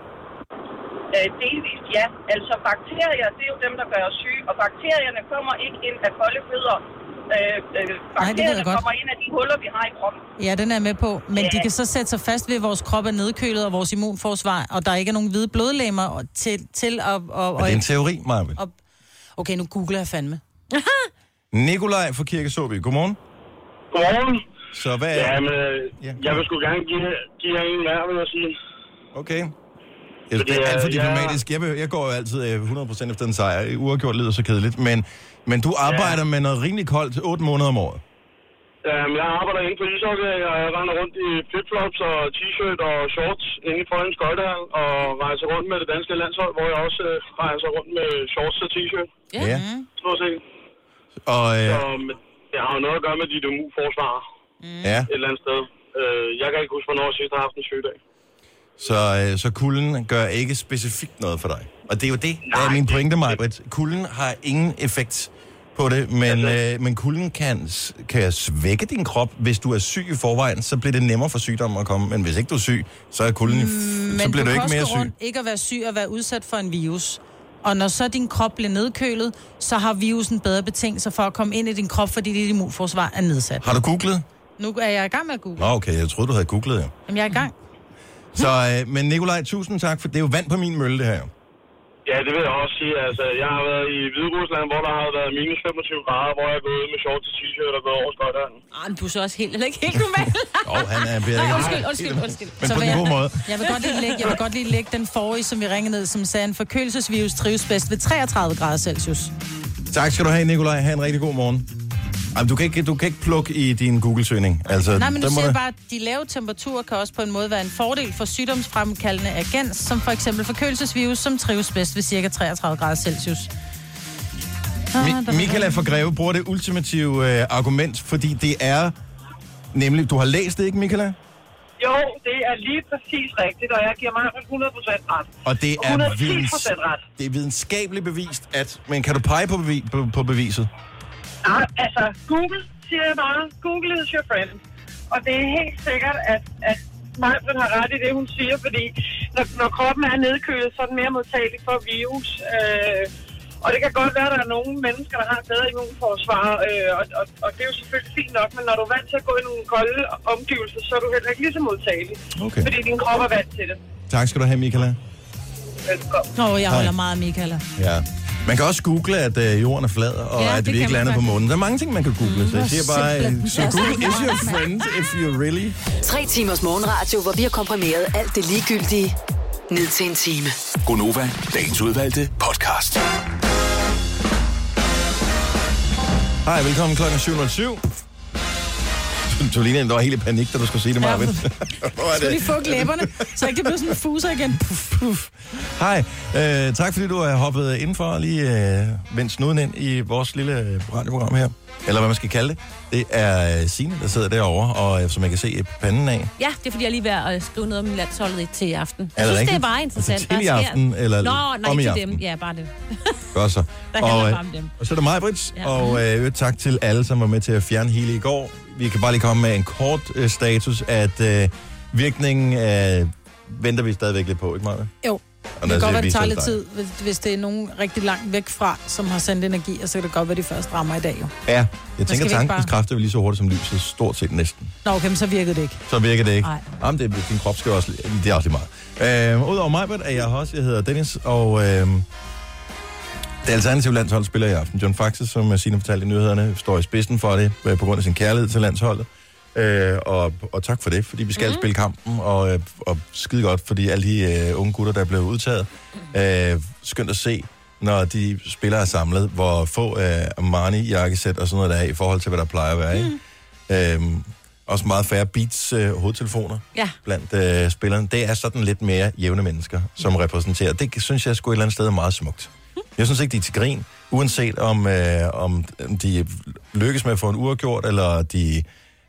Øh, delvist ja. Altså bakterier, det er jo dem, der gør os syge, og bakterierne kommer ikke ind af kolde fødder. Øh, øh, bakterierne godt. kommer ind af de huller, vi har i kroppen. Ja, den er med på. Men Ja. de kan så sætte sig fast ved, at vores krop er nedkølet og vores immunforsvar, og der ikke er nogen hvide blodlemmer til, til at... Og, det er en teori, Marvind. og, okay, nu googler jeg fandme. Nikolaj fra Kirke Såby, godmorgen. Godmorgen. Så hvad er... Ja, men øh, Ja. jeg vil sgu gerne give, give jer en hver, vil jeg sige. Okay. Jeg synes, det er alt for øh, diplomatisk. Jeg, jeg går jo altid øh, 100% efter en sejr. Uafgjort lyder så kedeligt. Men, men du arbejder med noget rimelig koldt 8 måneder om året. Øhm, jeg arbejder inde på ishockey, og jeg render rundt i flipflops og t-shirt og shorts inde i Frøens Skøjtehal, og rejser rundt med det danske landshold, hvor jeg også øh, rejser rundt med shorts og t-shirt, Ja. Ja. stort set. Og øh, Så men det har jo noget at gøre med dit immunforsvar ja, et eller andet sted. Øh, jeg kan ikke huske, hvornår jeg sidst har haft en sygedag. Så, øh, så kulden gør ikke specifikt noget for dig. Og det er jo det, der er min det- pointe, Majbrit. Kulden har ingen effekt på det, men, Altså- øh, men kulden kan, kan svække din krop. Hvis du er syg i forvejen, så bliver det nemmere for sygdommen at komme. Men hvis ikke du er syg, så er kulden, mm, så bliver du, du ikke mere syg. rundt, ikke at være syg og være udsat for en virus. Og når så din krop bliver nedkølet, så har virusen bedre betingelser for at komme ind i din krop, fordi dit immunforsvar er nedsat. Har du googlet? Nu er jeg i gang med at google. Nå, okay, jeg troede, du havde googlet, ja. Jamen, jeg er i gang. Så, øh, men Nikolaj, tusind tak, for det er jo vand på min mølle, det her. jo. Ja, det vil jeg også sige. Altså, jeg har været i Hvide Rusland, hvor der har været minus 25 grader, hvor jeg er gået med shorts og t-shirt og gået over skøjteren. Ah, men du er så også helt, eller ikke helt normal. Åh, oh, han er bedre. Undskyld, undskyld, undskyld. Men Så på vil en jeg- god måde. Jeg vil godt lige lægge, jeg vil godt lige lægge den forrige, som vi ringede ned, som sagde, en forkølelsesvirus trives bedst ved 33 grader Celsius. Tak skal du have, Nikolaj. Ha' en rigtig god morgen. Jamen, du, kan ikke, du kan ikke plukke i din Google-søgning. Altså, Nej, men må siger du- bare, at de lave temperaturer kan også på en måde være en fordel for sygdomsfremkaldende agens, som for eksempel forkølelsesvirus, som trives bedst ved ca. 33 grader Celsius. Ah, Mi- Michaela fra Greve bruger det ultimative øh, argument, fordi det er nemlig... Du har læst det, ikke, Michaela? Jo, det er lige præcis rigtigt, og jeg giver mig 100% ret. Og det er, 110% videns, ret. det er videnskabeligt bevist, at... Men kan du pege på, bevi, på, på beviset? Nej, altså, Google siger jeg bare, Google is your friend. Og det er helt sikkert, at, at Majbrit har ret i det, hun siger, fordi når, når kroppen er nedkølet, så er den mere modtagelig for virus. Øh, og det kan godt være, at der er nogle mennesker, der har et bedre immunforsvar, øh, og, og, og det er jo selvfølgelig fint nok, men når du er vant til at gå i nogle kolde omgivelser, så er du heller ikke lige så modtagelig. Okay. Fordi din krop er vant til det. Tak skal du have, Michaela. Velkommen. Oh, jeg holder Hej. meget af Michaela. Ja. Man kan også google, at øh, jorden er flad, og Ja, at det vi ikke lander på månen. Der er mange ting, man kan google, så jeg siger bare, øh, så Google is your friend if you really... Tre timers morgenradio, hvor vi har komprimeret alt det ligegyldige ned til en time. Gonova, dagens udvalgte podcast. Hej, velkommen klokken 7.07. Du ligner, der var helt i panik, da du skulle sige det, Marvind. Hvor er det? lige få glæberne, så ikke det bliver sådan en fuser igen. Puff, puff. Hej, øh, tak fordi du har hoppet indenfor og lige øh, vendt snuden ind i vores lille øh, radioprogram her. Eller hvad man skal kalde det. Det er øh, Signe, der sidder derovre, og øh, som jeg kan se panden af. Ja, det er fordi, jeg er lige ved at skrive noget om landsholdet til i aften. Er Jeg det synes, det er rigtigt? bare interessant. Altså til i aften, sker. eller Nå, nej, om i til aften? dem. Ja, bare det. Godt så. Der og, bare om dem. og så er der mig, Brits, Ja. og øh, tak til alle, som var med til at fjerne hele i går. Vi kan bare lige komme med en kort øh, status, at øh, virkningen øh, venter vi stadigvæk lidt på, ikke Maja? Jo. Og Det kan godt være, det tager lidt tid, hvis, hvis det er nogen rigtig langt væk fra, som har sendt energi, og så kan det godt være, de først rammer i dag jo. Ja, jeg tænker, tankens bare- kraft er vel lige så hurtigt som lyset, stort set næsten. Nå, okay, men så virkede det ikke. Så virker det ikke. Nej. Jamen, det, din krop skal også, det er også lige meget. Øh, Udover mig, er jeg også, jeg hedder Dennis, og øh, det alternative landshold spiller i aften. John Faxe, som Signe fortalte i nyhederne, står i spidsen for det, øh, på grund af sin kærlighed til landsholdet. Øh, og, og tak for det, fordi vi skal mm. spille kampen, og, øh, og skide godt, fordi alle de øh, unge gutter, der er blevet udtaget, øh, skønt at se, når de spillere er samlet, hvor få øh, Armani-jakkesæt og sådan noget der er, i forhold til, hvad der plejer at være, ikke? Øhm, også meget færre Beats øh, hovedtelefoner Ja. blandt øh, spillerne. Det er sådan lidt mere jævne mennesker, som repræsenterer. Det synes jeg sgu et eller andet sted er meget smukt. Jeg synes ikke, de er til grin, uanset om, øh, om de lykkes med at få en uafgjort, eller de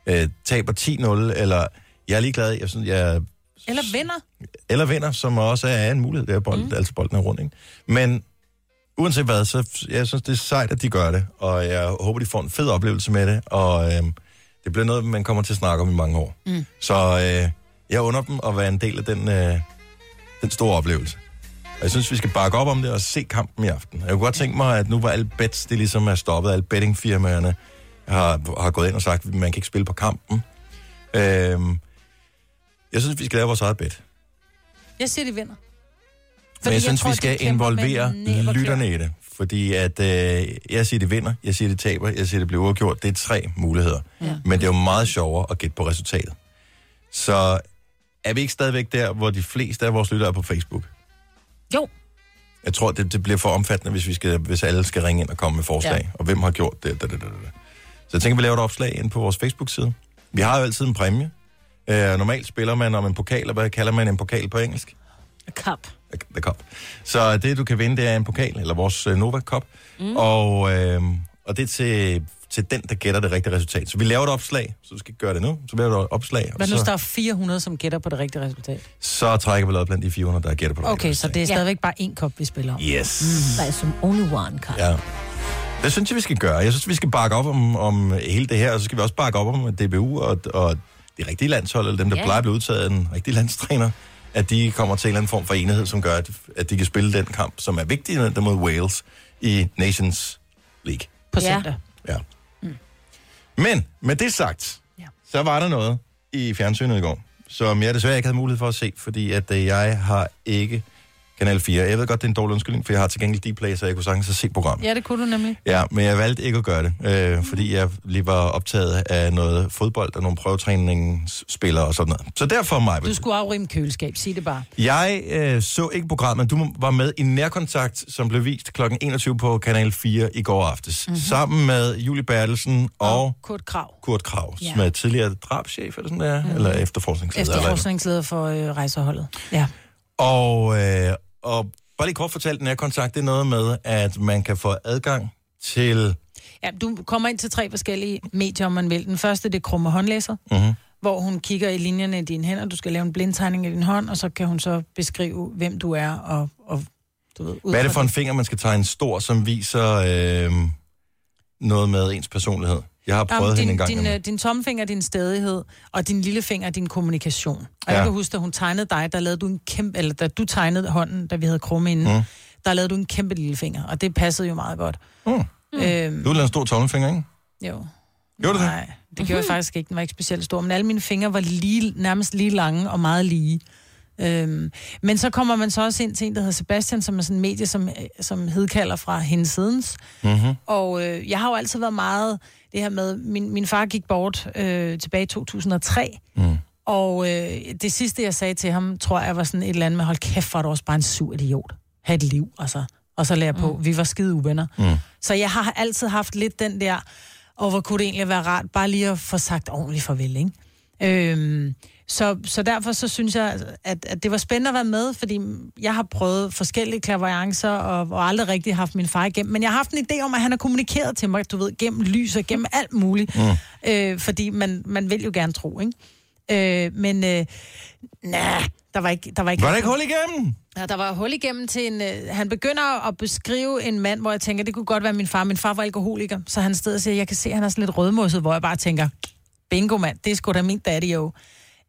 øh, taber 10-0, eller jeg er ligeglad. Jeg synes, jeg Eller venner. eller vinder, som også er en mulighed. Det er bold, mm. altså bolden er rundt, ikke? Men uanset hvad, så jeg synes, det er sejt, at de gør det, og jeg håber, de får en fed oplevelse med det, og øh, det bliver noget, man kommer til at snakke om i mange år. Mm. Så øh, jeg under dem at være en del af den, øh, den store oplevelse. Jeg synes, vi skal bakke op om det og se kampen i aften. Jeg kunne godt tænke mig, at nu hvor alle bets, det ligesom er stoppet, alle bettingfirmaerne har, har gået ind og sagt, at man kan ikke spille på kampen. Øh, jeg synes, vi skal lave vores eget bet. Jeg siger, de vinder. Men jeg synes, tror, vi skal involvere lytterne i det. Fordi at øh, jeg siger, det vinder, jeg siger, det taber, jeg siger, det bliver uafgjort. Det er tre muligheder. Ja. Men det er jo meget sjovere at gætte på resultatet. Så er vi ikke stadigvæk der, hvor de fleste af vores lyttere er på Facebook? Jo. Jeg tror, det, det bliver for omfattende, hvis, vi skal, hvis alle skal ringe ind og komme med forslag. Ja. Og hvem har gjort det? Da, da, da, da. Så jeg tænker, vi laver et opslag ind på vores Facebook-side. Vi har jo altid en præmie. Øh, normalt spiller man om en pokal, og hvad kalder man en pokal på engelsk? Cup. The Cup. Så det, du kan vinde, det er en pokal, eller vores uh, Nova Cup. Mm. Og, øh, og det er til, til den, der gætter det rigtige resultat. Så vi laver et opslag, så du skal gøre det nu. Så laver du et opslag, og Hvad nu, der så, er 400, som gætter på det rigtige resultat? så trækker vi lod blandt de 400, der gætter på det Okay, rigtige så det er stadigvæk bare én kop, vi spiller om. Yes. Der er som only one cup. Ja. Det synes jeg, vi skal gøre. Jeg synes, vi skal bakke op om, om hele det her, og så skal vi også bakke op om DBU og, og det rigtige landshold, eller dem, der Ja. yeah. plejer at blive udtaget af en rigtig landstræner, at de kommer til en eller anden form for enighed, som gør, at, at de kan spille den kamp, som er vigtig der mod Wales i Nations League. På Ja. søndag. Ja. Mm. Men med det sagt, Ja. så var der noget i fjernsynet i går, som jeg desværre ikke havde mulighed for at se, fordi at øh, jeg har ikke Kanal 4. Jeg ved godt, det er en dårlig undskyldning, for jeg har til gengæld Dplay, så jeg kunne sagtens se programmet. Ja, det kunne du nemlig. Ja, men jeg valgte ikke at gøre det, øh, fordi jeg lige var optaget af noget fodbold og nogle prøvetræningsspillere og sådan noget. Så derfor mig. Du skulle afrime køleskab, sig det bare. Jeg øh, så ikke programmet. Du var med i Nærkontakt, som blev vist kl. 21 på Kanal 4 i går aftes. Mm-hmm. Sammen med Julie Bertelsen og, og Kurt Krav, Kurt Krav, Ja. som er tidligere drabschef, eller sådan der, mm-hmm. eller efterforskningsleder. efterforskningsleder for øh, rejseholdet. Ja. Og, øh, og bare lige kort fortalt, Nærkontakt, det er noget med, at man kan få adgang til... ja, du kommer ind til tre forskellige medier, om man vil. Den første, det er krumme håndlæser, Mm-hmm. hvor hun kigger i linjerne i dine hænder. Du skal lave en blindtegning i din hånd, og så kan hun så beskrive, hvem du er, og, og du ved, Hvad er det for en finger, man skal tegne stor, som viser øh, noget med ens personlighed? Jeg har prøvet Jamen, hende din, en gang. din, jamen. øh, din tommelfinger er din stedighed, og din lillefinger er din kommunikation. Og ja. Jeg kan huske, da hun tegnede dig, der lavede du en kæmpe, eller da du tegnede hånden, da vi havde krumme inden, mm. der lavede du en kæmpe lillefinger, og det passede jo meget godt. Mm. Øhm, Du lavede en stor tommelfinger, ikke? jo. Gjorde du det? Nej, det gjorde jeg faktisk ikke. Den var ikke specielt stor, men alle mine fingre var lige, nærmest lige lange og meget lige. Øhm, men så kommer man så også ind til en, der hedder Sebastian, som er sådan en medie, som, øh, som hedkalder fra hendes sidens. Mm-hmm. Og øh, jeg har jo altid været meget det her med, min, min far gik bort øh, tilbage i 2003, Mm. og øh, det sidste, jeg sagde til ham, tror jeg var sådan et eller andet med, hold kæft, for du også bare en sur idiot. Ha' et liv, altså. Og så lærer på, vi var skide uvenner. Mm. Så jeg har altid haft lidt den der, og hvor kunne det egentlig være rart, bare lige at få sagt ordentligt farvel, ikke? Øhm, så, så derfor så synes jeg, at, at det var spændende at være med, fordi jeg har prøvet forskellige klaverjancer og, og aldrig rigtig haft min far igennem. Men jeg har haft en idé om, at han har kommunikeret til mig, du ved, gennem lys og gennem alt muligt. Mm. Øh, fordi man, man vil jo gerne tro, ikke? Øh, men øh, nej, der var ikke... Der var ikke, Var der ikke hul igennem? Ja, der var hul igennem til en... Øh, han begynder at beskrive en mand, hvor jeg tænker, det kunne godt være min far. Min far var alkoholiker, så han stod og siger, jeg kan se, at han er sådan lidt rødmosset, hvor jeg bare tænker, bingo mand, det er sgu da min daddy jo.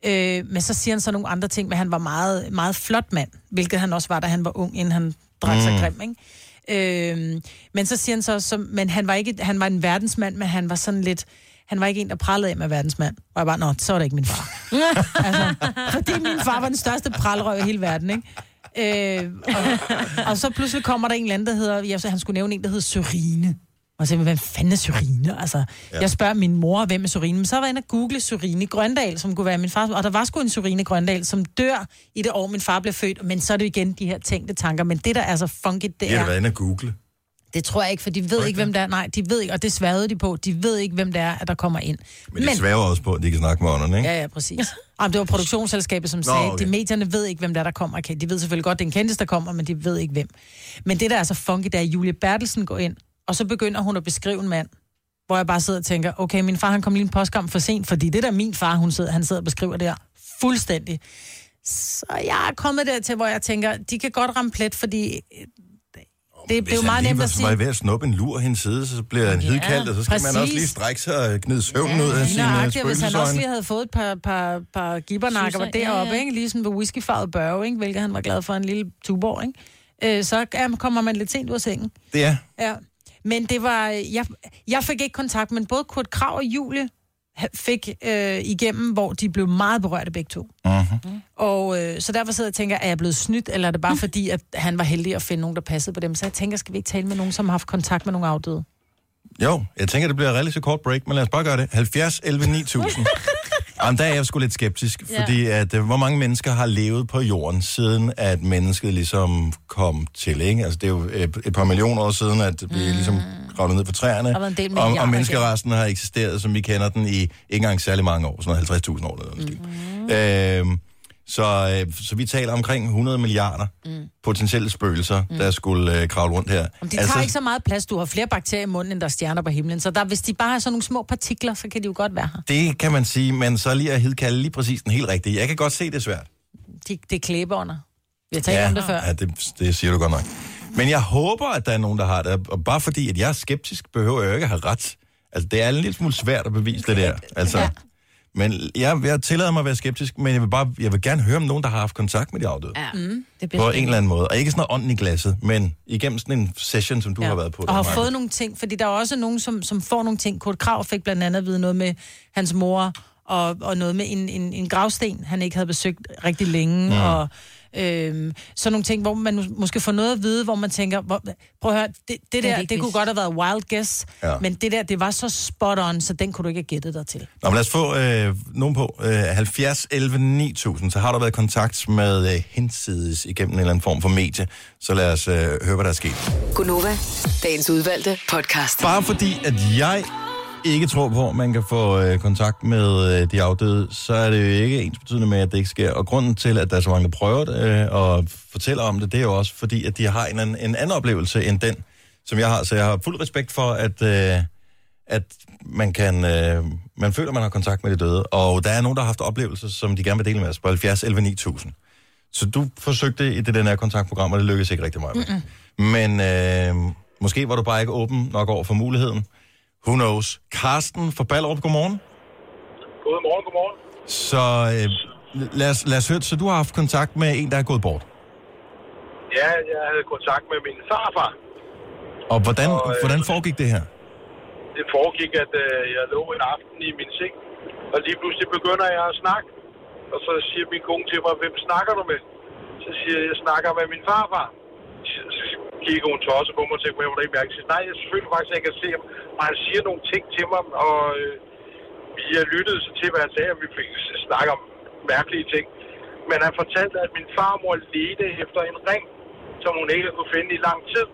Øh, men så siger han så nogle andre ting, men han var meget, meget flot mand, hvilket han også var, da han var ung, inden han drak sig Mm. grim, ikke? Øh, men så siger han så, så men han var, ikke, han var en verdensmand, men han var sådan lidt, han var ikke en, der prallede af med verdensmand. Og jeg bare, nå, så var det ikke min far. altså, fordi min far var den største pralrøv i hele verden, ikke? Øh, og, og, så pludselig kommer der en eller anden, der hedder, ja, så han skulle nævne en, der hedder Sørine. Og så hvem fanden er Sørine? Altså, Ja. jeg spørger min mor, hvem er Sørine? Men så var jeg inde og google Sørine Grøndal, som kunne være min far. Og der var sgu en Sørine Grøndal, som dør i det år, min far blev født. Men så er det igen de her tænkte tanker. Men det, der er så funky, det har er... du været inde og google. Det tror jeg ikke, for de ved ikke, hvem det er. Nej, de ved ikke, og det sværede de på. De ved ikke, hvem det er, at der kommer ind. Men de svæver også på, at de kan snakke med ånderne, ikke? Ja, ja, præcis. Jamen, det var produktionsselskabet, som sagde, okay. okay. de medierne ved ikke, hvem der, er, der kommer. Okay, de ved selvfølgelig godt, det er en kendis, der kommer, men de ved ikke, hvem. Men det, der er så funky, det er, at Julie Bertelsen går ind, og så begynder hun at beskrive en mand, hvor jeg bare sidder og tænker, okay, min far, han kom lige en postkamp for sent, fordi det der er min far, hun sidder, han sidder og beskriver det her fuldstændig. Så jeg er kommet dertil, hvor jeg tænker, de kan godt ramme plet, fordi øh, det, det er jo meget nemt at Hvis han lige var sige. ved at snuppe en lur hendes side, så bliver han hidkaldt, og så skal man præcis. også lige strække sig og gnide søvnen ud af sine nøjagtigt, hvis han også lige havde fået et par, par, par gibbernakker var Susser, ja, deroppe, ja. ikke? ligesom ved whiskyfarvet børge, ikke? hvilket han var glad for en lille tuborg, ikke? Øh, så ja, kommer man lidt sent ud af sengen. Det er. Ja. Men det var, jeg, jeg fik ikke kontakt, men både Kurt Krav og Julie fik øh, igennem, hvor de blev meget berørte begge to. Mm-hmm. Og øh, så derfor sidder jeg og tænker, er jeg blevet snydt, eller er det bare fordi, at han var heldig at finde nogen, der passede på dem? Så jeg tænker, skal vi ikke tale med nogen, som har haft kontakt med nogle afdøde? Jo, jeg tænker, det bliver et relativt kort break, men lad os bare gøre det. 70, 11, 9000. Jamen, der er jeg sgu lidt skeptisk, Ja. fordi at, øh, hvor mange mennesker har levet på jorden, siden at mennesket ligesom kom til, ikke? Altså, det er jo et, et par millioner år siden, at vi mm. ligesom kravlede ned på træerne, og, og milliarder menneskeresten har eksisteret, som vi kender den, i ikke engang særlig mange år, sådan noget 50.000 år. Eller noget. Mm. Øhm, så, øh, så vi taler omkring 100 milliarder mm. potentielle spøgelser, mm. der skulle øh, kravle rundt her. Jamen, de tager altså... ikke så meget plads. Du har flere bakterier i munden, end der er stjerner på himlen. Så der, hvis de bare har sådan nogle små partikler, så kan de jo godt være her. Det kan man sige, men så lige at hidkalde lige præcis den helt rigtige. Jeg kan godt se, det er svært. De, det er klæbeånder. Vi har talt ja. om det før. Ja, det, det siger du godt nok. Men jeg håber, at der er nogen, der har det. Og bare fordi, at jeg er skeptisk, behøver jeg jo ikke at have ret. Altså, det er en lille smule svært at bevise det der. Altså, ja. Men jeg, jeg tillader mig at være skeptisk, men jeg vil, bare, jeg vil gerne høre om nogen, der har haft kontakt med de afdøde. Ja, Mm. det På en eller anden måde. Og ikke sådan noget ånden i glasset, men igennem sådan en session, som du ja. har været på. og har fået nogle ting, fordi der er også nogen, som, som får nogle ting. Kurt Krav fik blandt andet at vide noget med hans mor, og, og noget med en, en, en gravsten, han ikke havde besøgt rigtig længe, mm. og øhm, sådan nogle ting, hvor man måske får noget at vide, hvor man tænker, hvor, prøv at høre, det, det det der, ikke det kunne godt have været wild guess, Ja. ja. men det der, det var så spot on, så den kunne du ikke have gættet dig til. Nå, men lad os få øh, nogen på. Øh, 70 11 9000, så har der været i kontakt med øh, hensides igennem en eller anden form for medie. Så lad os øh, høre, hvad der er sket. Gunova, dagens udvalgte podcast. Bare fordi, at jeg ikke tror på, at man kan få øh, kontakt med øh, de afdøde, så er det jo ikke ens betydende med, at det ikke sker. Og grunden til, at der er så mange, der prøver det øh, og fortæller om det, det er jo også fordi, at de har en, en anden oplevelse end den, som jeg har. Så jeg har fuld respekt for, at, øh, at man kan øh, man føler, man har kontakt med de døde. Og der er nogen, der har haft oplevelser, som de gerne vil dele med os på 70 11 9000. Så du forsøgte i det der kontaktprogram, og det lykkedes ikke rigtig meget. Mm-mm. Men øh, måske var du bare ikke åben nok over for muligheden. Who knows? Karsten fra Ballerup, godmorgen. Godmorgen, godmorgen. Så øh, lad, os, lad os høre, så du har haft kontakt med en, der er gået bort. Ja, jeg havde kontakt med min farfar. Og hvordan, Og, øh, hvordan foregik det her? Det foregik, at øh, jeg lå en aften i min seng, og lige pludselig begynder jeg at snakke. Og så siger min kone til mig, hvem snakker du med? Så siger jeg, jeg snakker med min farfar. Kigger hun tosset på mig og tænker, hvor det ikke mærke. Jeg nej, jeg selvfølgelig faktisk, at jeg kan se ham. Og han siger nogle ting til mig, og øh, vi har lyttet så til, hvad han sagde, og vi fik snakket om mærkelige ting. Men han fortalte, at min farmor ledte efter en ring, som hun ikke kunne finde i lang tid.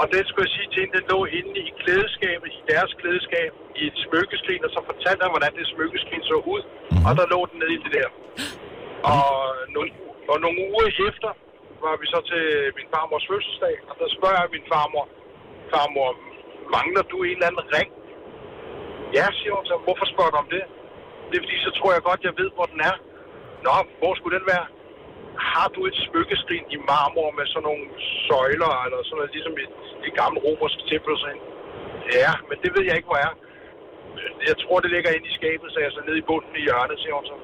Og den skulle jeg sige til hende, den lå inde i klædeskabet, i deres klædeskab, i et smykkeskrin, og så fortalte han, hvordan det smykkeskrin så ud. Og der lå den nede i det der. Og nogle, og nogle uger efter var vi så til min farmors fødselsdag, og der spørger jeg min farmor, farmor, mangler du en eller anden ring? Ja, siger hun så. Hvorfor spørger du om det? Det er fordi, så tror jeg godt, jeg ved, hvor den er. Nå, hvor skulle den være? Har du et smykkeskrin i marmor med sådan nogle søjler, eller sådan noget, ligesom et, et gammelt romersk tempel? Ja, men det ved jeg ikke, hvor er jeg tror, det ligger inde i skabet, så jeg så nede i bunden i hjørnet, siger hun så.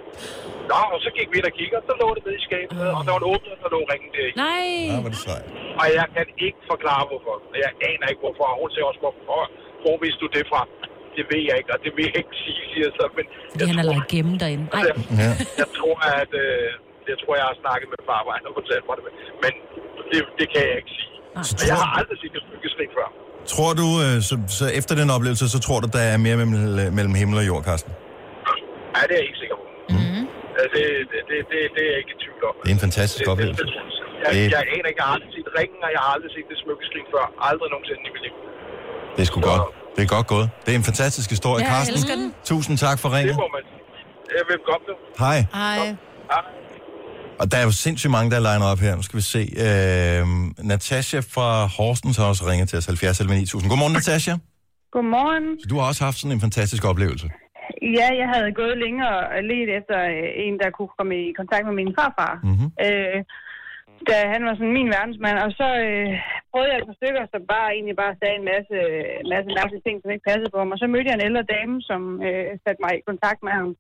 Nå, og så gik vi ind og kigger, så lå det nede i skabet, og der var en åbnet, der lå ringen der i. Nej. Ja, er det sejt. Og jeg kan ikke forklare, hvorfor. Og Jeg aner ikke, hvorfor. Og Hun siger også, hvorfor. Hvor vidste du det fra? Det ved jeg ikke, og det vil jeg ikke sige, siger jeg så. Men Fordi han har lagt gemme derinde. Ej. jeg, Ja. jeg tror, at øh, jeg tror, jeg har snakket med farfar, han har fortalt mig det. Men det, det kan jeg ikke sige. Og jeg har aldrig set et smykkeskrig før. Tror du, øh, så, så efter den oplevelse, så tror du, der er mere mellem, mellem himmel og jord, Karsten? Ja, det er jeg ikke sikker på. Mm-hmm. Det, det, det, det, det er jeg ikke i tvivl om. Det er en fantastisk Det- det- oplevelse. det- Jeg, Det- jeg aner ikke, jeg har aldrig set ringen, og jeg har aldrig set det smykkeskrig før. Aldrig nogensinde i mit liv. Det er sgu godt. Det er godt gået. Det er en fantastisk historie, elsker den. Tusind tak for Det ringet. må man Jeg vil godt det. Hej. Hej. Ja. Og der er jo sindssygt mange, der liner op her. Nu skal vi se. Øh, Natasha fra Horsens har også ringet til os 70 11 9000. Godmorgen, Natasha. Godmorgen. Så du har også haft sådan en fantastisk oplevelse. Ja, jeg havde gået længere og let efter øh, en, der kunne komme i kontakt med min farfar. Mhm. Øh, da han var sådan min verdensmand. Og så øh, prøvede jeg et par stykker, som bare egentlig bare sagde en masse, masse mærkelige ting, som ikke passede på ham. Og så mødte jeg en ældre dame, som øh, satte mig i kontakt med ham.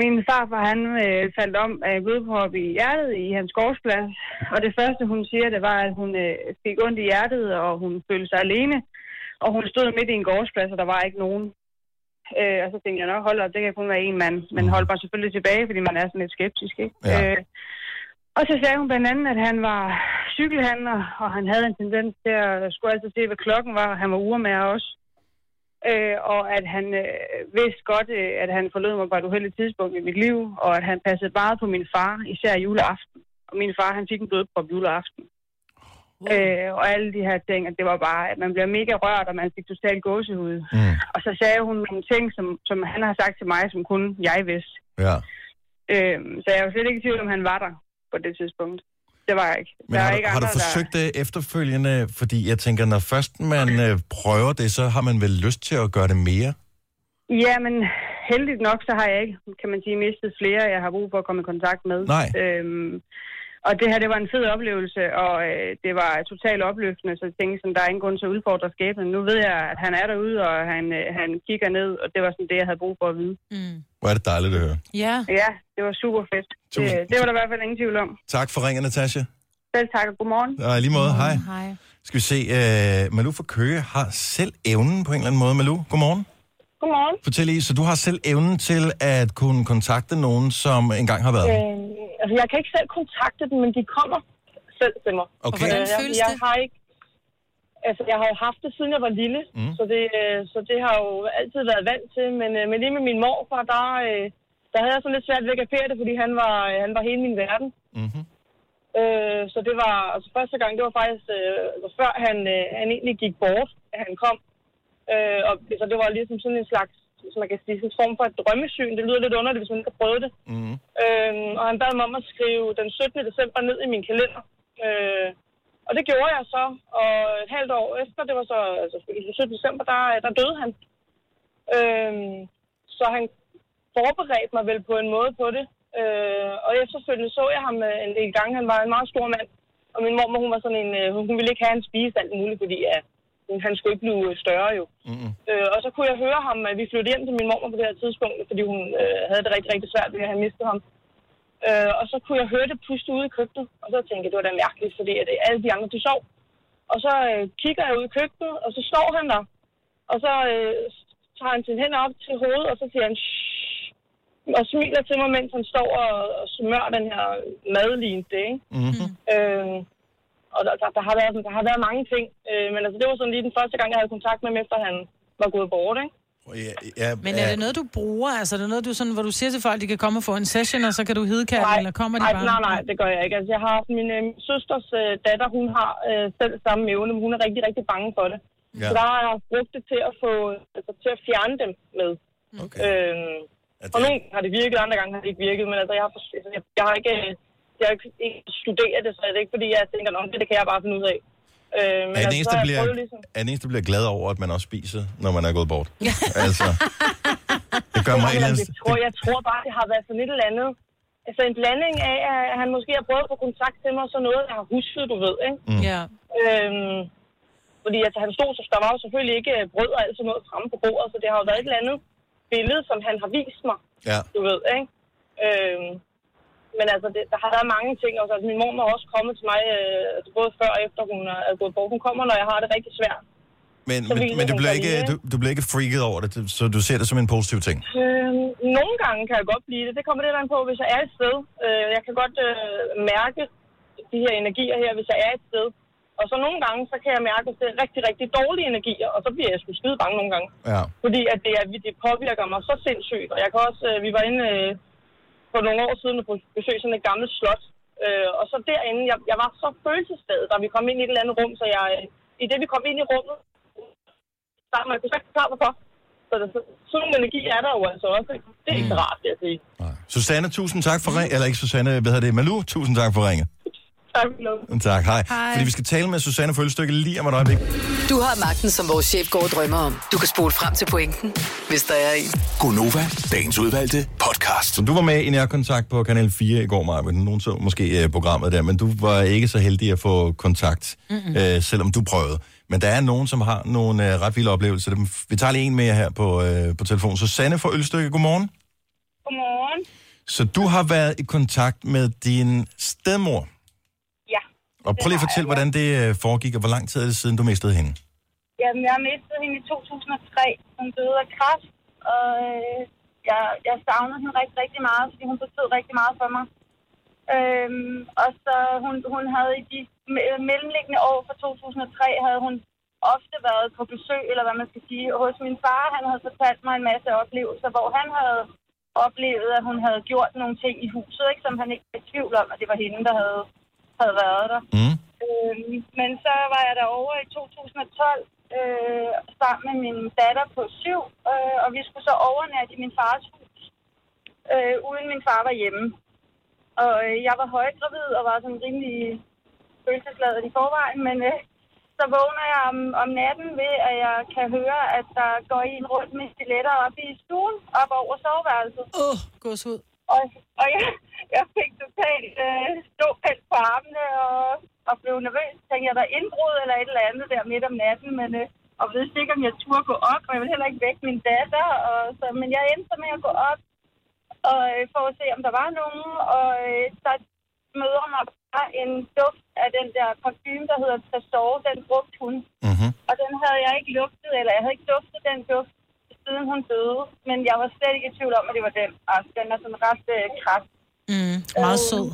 Min farfar, han øh, faldt om af blodprop i hjertet i hans gårdsplads. Og det første, hun siger, det var, at hun øh, fik ondt i hjertet, og hun følte sig alene. Og hun stod midt i en gårdsplads, og der var ikke nogen. Øh, og så tænkte jeg, nok hold op, det kan kun være en mand. Men holdt mig selvfølgelig tilbage, fordi man er sådan lidt skeptisk, ikke? Ja. Øh, og så sagde hun blandt andet, at han var cykelhandler, og han havde en tendens til at skulle altid se, hvad klokken var, og han var urmager også. Øh, og at han øh, vidste godt, øh, at han forlod mig på et uheldigt tidspunkt i mit liv, og at han passede meget på min far, især juleaften. Og min far, han fik en blodprop juleaften. Øh, og alle de her ting, at det var bare, at man bliver mega rørt, og man fik totalt gåsehud. Mm. Og så sagde hun nogle ting, som, som han har sagt til mig, som kun jeg vidste. Ja. Øh, så jeg var slet ikke i tvivl, om han var der på det tidspunkt. Det var jeg ikke. Men Der har, ikke du, har du andre, der- forsøgt det efterfølgende? Fordi jeg tænker, når først man øh, prøver det, så har man vel lyst til at gøre det mere? Ja, men heldigt nok, så har jeg ikke, kan man sige, mistet flere, jeg har brug for at komme i kontakt med. Nej. Øhm, og det her, det var en fed oplevelse, og øh, det var totalt opløftende, så jeg tænkte, sådan, der er ingen grund til at udfordre skæbnen. Nu ved jeg, at han er derude, og han, øh, han kigger ned, og det var sådan det, jeg havde brug for at vide. Mm. Hvor er det dejligt at høre. Ja. Ja, det var super fedt. Det, Tusind- det var der i hvert fald ingen tvivl om. Tak for ringen, Natasha. Selv tak, og godmorgen. Og i lige måde, hej. Hej. Skal vi se, øh, Malou fra Køge har selv evnen på en eller anden måde. Malou, godmorgen. Godmorgen. Fortæl lige, så du har selv evnen til at kunne kontakte nogen, som engang har været der? Øh, altså, jeg kan ikke selv kontakte dem, men de kommer selv til mig. Okay. Og hvordan Øh, jeg, føles jeg det? Har ikke, altså, jeg har jo haft det, siden jeg var lille, Mm. så, det, øh, så det har jo altid været vant til. Men, øh, men lige med min morfar, der, øh, der havde jeg sådan lidt svært ved at kapere det, fordi han var, øh, han var hele min verden. Mm-hmm. Øh, så det var, altså første gang, det var faktisk, øh, altså, før han, øh, han egentlig gik bort, at han kom. Øh, og så det var ligesom sådan en slags, hvis man kan sige, sådan en form for et drømmesyn. Det lyder lidt underligt, hvis man ikke har prøvet det. Mm-hmm. Øhm, og han bad mig om at skrive den 17. december ned i min kalender. Øh, og det gjorde jeg så. Og et halvt år efter, det var så altså, den 17. december, der, der døde han. Øhm, så han forberedte mig vel på en måde på det. Øh, og efterfølgende så jeg ham øh, en del gange. Han var en meget stor mand. Og min mormor, hun var sådan en, øh, hun ville ikke have en spise alt muligt, fordi ja, han skulle ikke blive større jo. Mm-hmm. Øh, og så kunne jeg høre ham, at vi flyttede hjem til min mormor på det her tidspunkt, fordi hun øh, havde det rigtig, rigtig svært ved at have mistet ham. Øh, og så kunne jeg høre det puste ude i køkkenet, og så tænkte jeg, det var da mærkeligt, fordi at alle de andre, de sov. Og så øh, kigger jeg ud i køkkenet, og så står han der. Og så øh, tager han sine hænder op til hovedet, og så siger han, og smiler til mig, mens han står og, og smører den her madlin det, ikke? Mm-hmm. Øh, og der, der, der, har været, der har været mange ting. Øh, men altså, det var sådan lige den første gang, jeg havde kontakt med ham, efter han var gået bort, ikke? Ja, ja, Men er det noget, du bruger? Altså, er det noget, du sådan, hvor du siger til folk, de kan komme og få en session, og så kan du hidkalde, Nej, eller kommer de nej, bare? nej, nej, det gør jeg ikke. Altså, jeg har min, øh, søsters øh, datter, hun har øh, selv samme evne, men hun er rigtig, rigtig bange for det. Ja. Så der har jeg brugt det til at få, altså, til at fjerne dem med. Okay. Øhm, Er og nogle har det virket, andre gange har det ikke virket, men altså, jeg har, for- altså, jeg, jeg har ikke, øh, jeg har ikke, ikke studeret det, så det er ikke fordi, jeg tænker, "Nå, det, det kan jeg bare finde ud af. Øh, men Er den, altså, eneste, bliver, prøvet ligesom, er den eneste, der bliver glad over, at man også spiser, når man er gået bort? altså, det gør mig Jamen, jeg, tror, jeg tror bare, det har været sådan et eller andet. Altså en blanding af, at han måske har prøvet at få kontakt til mig, og så noget, jeg har husket, du ved, ikke? Mm. Ja. Øhm, Fordi altså, han stod, så der var jo selvfølgelig ikke øh, brød og alt sådan noget fremme på bordet, så det har jo været et eller andet billede, som han har vist mig, Ja. du ved, ikke? Øhm, men altså, det, der har været mange ting. Altså, min mor er også kommet til mig, øh, altså, både før og efter hun er gået bort. Hun kommer, når jeg har det rigtig svært. Men, Så men, men du, bliver ikke, du, du bliver ikke freaket over det, så du ser det som en positiv ting. Øh, nogle gange kan jeg godt blive det. Det kommer lidt an på, hvis jeg er et sted. Øh, jeg kan godt øh, mærke de her energier her, hvis jeg er et sted. Og så nogle gange, så kan jeg mærke, at det er rigtig, rigtig dårlige energier, og så bliver jeg sgu skide bange nogle gange. Ja. Fordi at det, er, det påvirker mig så sindssygt. Og jeg kan også, øh, vi var inde øh, for nogle år siden og besøgte sådan et gammelt slot. Øh, og så derinde, jeg, jeg var så følelsesladet, da vi kom ind i et eller andet rum, så jeg, øh, i det vi kom ind i rummet, så man kunne ikke forklare hvorfor. Så det, sådan nogle energi er der jo altså også. Det er ikke så rart, vil jeg sige. Susanne, tusind tak for ring. Eller ikke Susanne, hvad hedder det? Malu, tusind tak for ringet. Tak for. Tak, hej. Hej. Fordi vi skal tale med Susanne Følstykke lige om et øjeblik. Du har magten, som vores chef går og drømmer om. Du kan spole frem til pointen, hvis der er en. Gonova, dagens udvalgte podcast. Så du var med i nærkontakt på Kanal 4 i går, Maja. Nogen så måske øh, programmet der, men du var ikke så heldig at få kontakt, Mm-mm. øh, selvom du prøvede. Men der er nogen, som har nogle øh, ret vilde oplevelser. Dem- Vi tager lige en mere her på, øh, på telefon. Susanne fra Ølstykke, godmorgen. Godmorgen. Så du har været i kontakt med din stedmor. Og prøv lige at fortælle, hvordan det øh, foregik, og hvor lang tid er det siden, du mistede hende? Jamen, jeg mistede hende i 2003. Hun døde af kræft, og øh, jeg, jeg savnede hende rigtig, rigtig meget, fordi hun betød rigtig meget for mig. Øhm, og så hun, hun havde i de me- mellemliggende år fra 2003, havde hun ofte været på besøg, eller hvad man skal sige, hos min far. Han havde fortalt mig en masse oplevelser, hvor han havde oplevet, at hun havde gjort nogle ting i huset, ikke, som han ikke var i tvivl om, at det var hende, der havde, havde været der. Mm. Øhm, men så var jeg derovre i 2012 øh, sammen med min datter på syv, øh, og vi skulle så overnatte i min fars hus, øh, uden min far var hjemme. Og øh, jeg var højgravid og var sådan rimelig følelsesladet i forvejen, men øh, så vågner jeg om, om natten ved, at jeg kan høre, at der går en rundt med stiletter op i stuen, op over soveværelset. Åh, oh, gås ud. Og, og jeg, jeg fik totalt øh, ståpælt på armene og, og blev nervøs. Tænkte jeg, der er indbrud eller et eller andet der midt om natten, men øh, og vidste ikke, om jeg turde gå op, og jeg ville heller ikke vække min datter. Og, så, men jeg endte så med at gå op og, øh, for at se, om der var nogen, og øh, der møder mig bare en duft af den der parfume, der hedder Tresor, den brugte hun. Mm-hmm. Og den havde jeg ikke lugtet, eller jeg havde ikke duftet den duft, siden hun døde. Men jeg var slet ikke i tvivl om, at det var den. Altså, den er sådan ret øh, kraft. Mm, meget Øh, sød.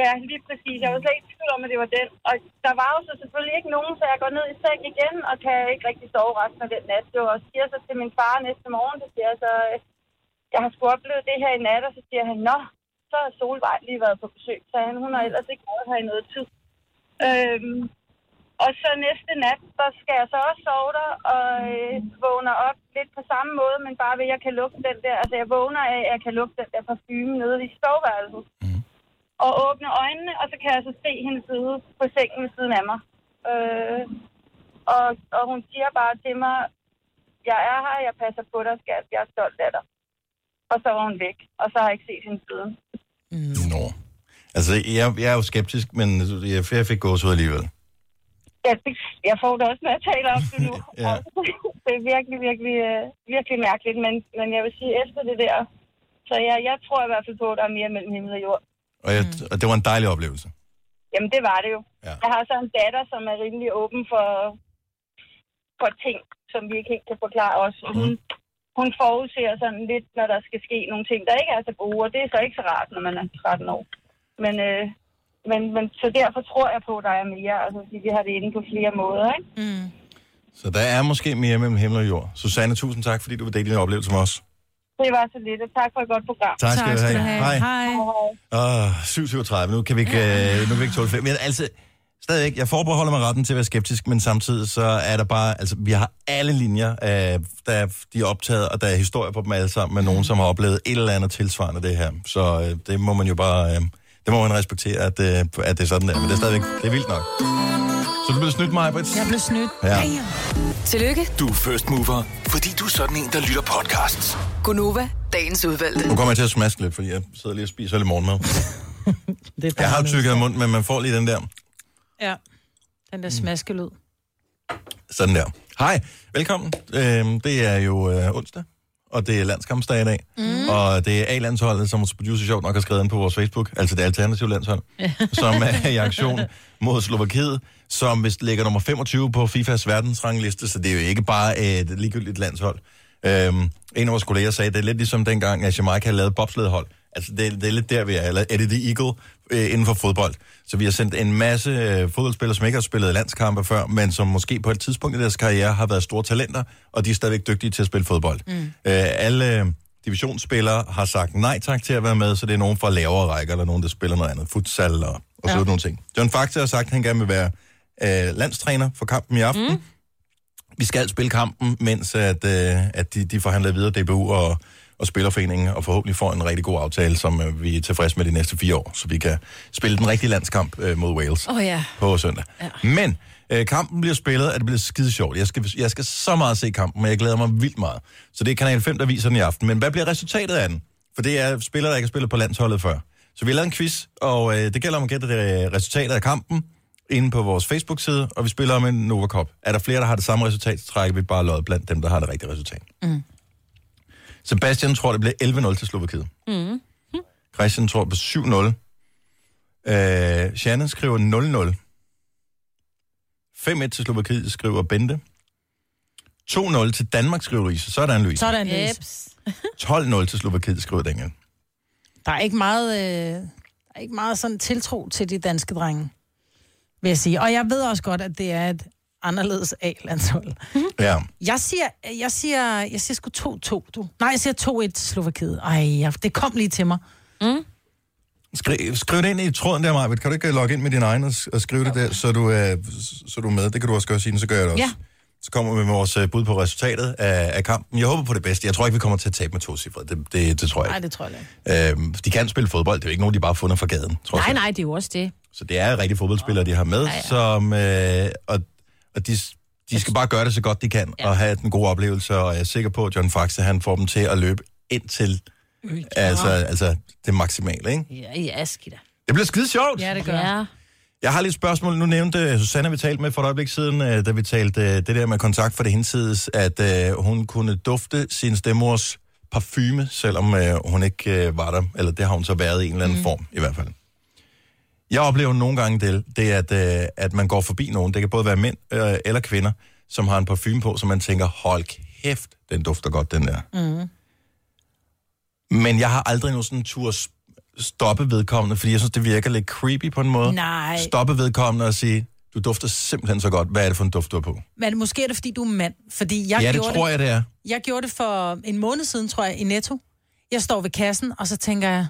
Ja, lige præcis. Jeg var slet ikke i tvivl om, at det var den. Og der var jo så selvfølgelig ikke nogen, så jeg går ned i seng igen, og kan ikke rigtig sove resten af den nat. Var, og siger så til min far næste morgen, så siger jeg så, øh, jeg har sgu oplevet det her i nat, og så siger han, nå, så har Solvej lige været på besøg, så han, hun har ellers ikke været her i noget tid. Øhm, og så næste nat, så skal jeg så også sove der, og øh, vågner op lidt på samme måde, men bare ved, at jeg kan lugte den der, altså jeg vågner af, at jeg kan lugte den der parfume nede i soveværelset. Mm. Og åbne øjnene, og så kan jeg så se hende sidde på sengen ved siden af mig. Øh, og, og hun siger bare til mig, jeg er her, jeg passer på dig, skat, jeg er stolt af dig. Og så var hun væk, og så har jeg ikke set hende siden. Nå. Altså, jeg, jeg er jo skeptisk, men jeg, jeg fik gås ud alligevel. Jeg, jeg får det også, når jeg taler om det nu. Ja. det er virkelig, virkelig, øh, virkelig mærkeligt, men, men jeg vil sige, efter det der, så jeg, jeg tror i hvert fald på, at der er mere mellem himmel og jord. Og, jeg, og det var en dejlig oplevelse. Jamen, det var det jo. Ja. Jeg har så en datter, som er rimelig åben for, for ting, som vi ikke helt kan forklare os. Og Hun, hun forudser sådan lidt, når der skal ske nogle ting, der ikke er så gode, og det er så ikke så rart, når man er 13 år. Men, øh, men, men så derfor tror jeg på, at der er mere. Altså, fordi vi har det inde på flere måder, ikke? Mm. Så der er måske mere mellem himmel og jord. Susanne, tusind tak, fordi du vil dele din oplevelse med os. Det var så lidt, og tak for et godt program. Tak skal Tak du skal have. du have. Hej. Hej. Åh, 7.37, nu kan vi ikke, øh, nu kan vi ikke tåle flere. Men altså, stadigvæk, jeg forbeholder mig retten til at være skeptisk, men samtidig så er der bare, altså vi har alle linjer, øh, der er, de er optaget, og der er historier på dem alle sammen med nogen, som har oplevet et eller andet tilsvarende det her. Så øh, det må man jo bare, øh, det må man respektere, at, øh, at det er sådan der. Men det er stadigvæk, det er vildt nok. Så du blev snydt mig, Britt? Jeg blev snydt. Ja. Tillykke, Du er first mover, fordi du er sådan en, der lytter podcasts. Gunova, dagens udvalgte. Nu kommer jeg til at smaske lidt, fordi jeg sidder lige og spiser lidt morgenmad. Det er Jeg har tykket af munden, men man får lige den der. Ja, den der smaskelyd. Sådan der. Hej, velkommen. Øhm, det er jo øh, onsdag, og det er landskampsdag i dag. Mm. Og det er A-landsholdet, som vores producer sjovt nok har skrevet ind på vores Facebook, altså det alternative landshold, som er i aktion mod Slovakiet, som vist ligger nummer 25 på FIFAs verdensrangliste, så det er jo ikke bare et ligegyldigt landshold. Øhm, en af vores kolleger sagde, det er lidt ligesom dengang, at Jamaica havde lavet bobsledhold. Altså, det, er- det er lidt der, vi er. Eller Eddie the Eagle øh, inden for fodbold. Så vi har sendt en masse øh, fodboldspillere, som ikke har spillet landskampe før, men som måske på et tidspunkt i deres karriere har været store talenter, og de er stadigvæk dygtige til at spille fodbold. Mm. Øh, alle øh, divisionsspillere har sagt nej tak til at være med, så det er nogen fra lavere rækker, eller nogen, der spiller noget andet. Futsal og, og sådan Ja. nogle ting. John Faxe har sagt, at han gerne vil være øh, landstræner for kampen i aften. Mm. Vi skal spille kampen, mens at, øh, at de, de forhandler videre DBU og, og Spillerforeningen, og forhåbentlig får en rigtig god aftale, som øh, vi er tilfredse med de næste fire år, så vi kan spille den rigtige landskamp øh, mod Wales oh, ja. på søndag. Ja. Men øh, kampen bliver spillet, og det bliver skide sjovt. Jeg skal, jeg skal så meget se kampen, men jeg glæder mig vildt meget. Så det er Kanal 5, der viser den i aften. Men hvad bliver resultatet af den? For det er spillere, der ikke har spillet på landsholdet før. Så vi har lavet en quiz, og øh, det gælder om at gætte det øh, resultatet af kampen inde på vores Facebook-side, og vi spiller om en Nova Cup. Er der flere, der har det samme resultat, så trækker vi bare lod blandt dem, der har det rigtige resultat. Mm. Sebastian tror, det bliver 11-0 til Slovakiet. Mm. Christian tror på 7-0. Øh, Shannon skriver 0-0. 5-1 til Slovakiet, skriver Bente. 2-0 til Danmark, skriver Louise. Sådan, Louise. Sådan, Louise. Jeps. 12-0 til Slovakiet, skriver Daniel. Der er ikke meget, øh, der er ikke meget sådan tiltro til de danske drenge, vil jeg sige. Og jeg ved også godt, at det er et anderledes A-landshold. Ja. Jeg siger, jeg siger, jeg siger sgu 2-2, du. Nej, jeg siger 2-1 til Slovakiet. Ej, det kom lige til mig. Mm. Skriv, skriv det ind i tråden der, Marvitt. Kan du ikke logge ind med din egen og, og skrive det der, så du, er, så du er med? Det kan du også gøre, sige, så gør jeg det også. Ja. Så kommer vi med vores øh, bud på resultatet af, af kampen. Jeg håber på det bedste. Jeg tror ikke, vi kommer til at tabe med to cifre. Det, det, det tror jeg Nej, ikke. det tror jeg ikke. Øhm, de kan spille fodbold. Det er jo ikke nogen, de bare har fundet fra gaden. Tror Nej, jeg. nej, det er jo også det. Så det er rigtige fodboldspillere, de har med, Ja, ja, ja. ja. som, øh, og, og de, de skal bare gøre det så godt, de kan, ja. og have den gode oplevelse, og jeg er sikker på, at John Faxe, han får dem til at løbe ind til altså, altså det maksimale, ikke? Ja, ja, skidt. Det bliver skide sjovt. Ja, det gør Ja. Jeg har lidt spørgsmål. Nu nævnte Susanne, vi talte med for et øjeblik siden, øh, da vi talte øh, det der med kontakt for det hinsides, at øh, hun kunne dufte sin stemmors parfume, selvom øh, hun ikke øh, var der. Eller det har hun så været i en eller anden mm. form, i hvert fald. Jeg oplever nogle gange det, det at, øh, at man går forbi nogen. Det kan både være mænd øh, eller kvinder, som har en parfume på, som man tænker, hold kæft, den dufter godt, den der. Mm. Men jeg har aldrig nogen sådan tur stoppe vedkommende, fordi jeg synes, det virker lidt creepy på en måde. Nej. Stoppe vedkommende og sige, du dufter simpelthen så godt. Hvad er det for en duft, du har på? Men måske er det, fordi du er mand. Fordi jeg ja, det gjorde tror jeg, det er. Jeg gjorde det for en måned siden, tror jeg, i Netto. Jeg står ved kassen, og så tænker jeg,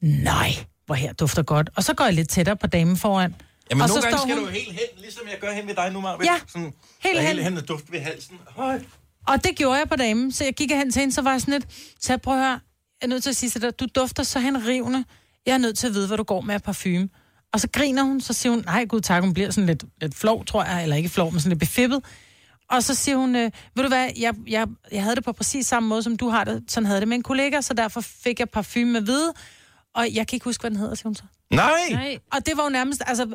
nej, hvor her dufter godt. Og så går jeg lidt tættere på damen foran. Jamen, og nogle så gange står skal hun... du helt hen, ligesom jeg gør hen ved dig nu, Marvind. Ja, sådan, helt hen. Helt hen og duft ved halsen. Høj. Og det gjorde jeg på damen, så jeg gik hen til hende, så var jeg sådan lidt, så prøver at høre, er nødt til at sige til dig, du dufter så henrivende. Jeg er nødt til at vide, hvad du går med af parfume. Og så griner hun, så siger hun, nej gud tak, hun bliver sådan lidt, lidt flov, tror jeg, eller ikke flov, men sådan lidt befippet. Og så siger hun, øh, ved du hvad, jeg, jeg, jeg havde det på præcis samme måde, som du har det. Sådan havde det med en kollega, så derfor fik jeg parfume med hvide. Og jeg kan ikke huske, hvad den hedder, siger hun så. Nej! Nej. Og det var jo nærmest, altså,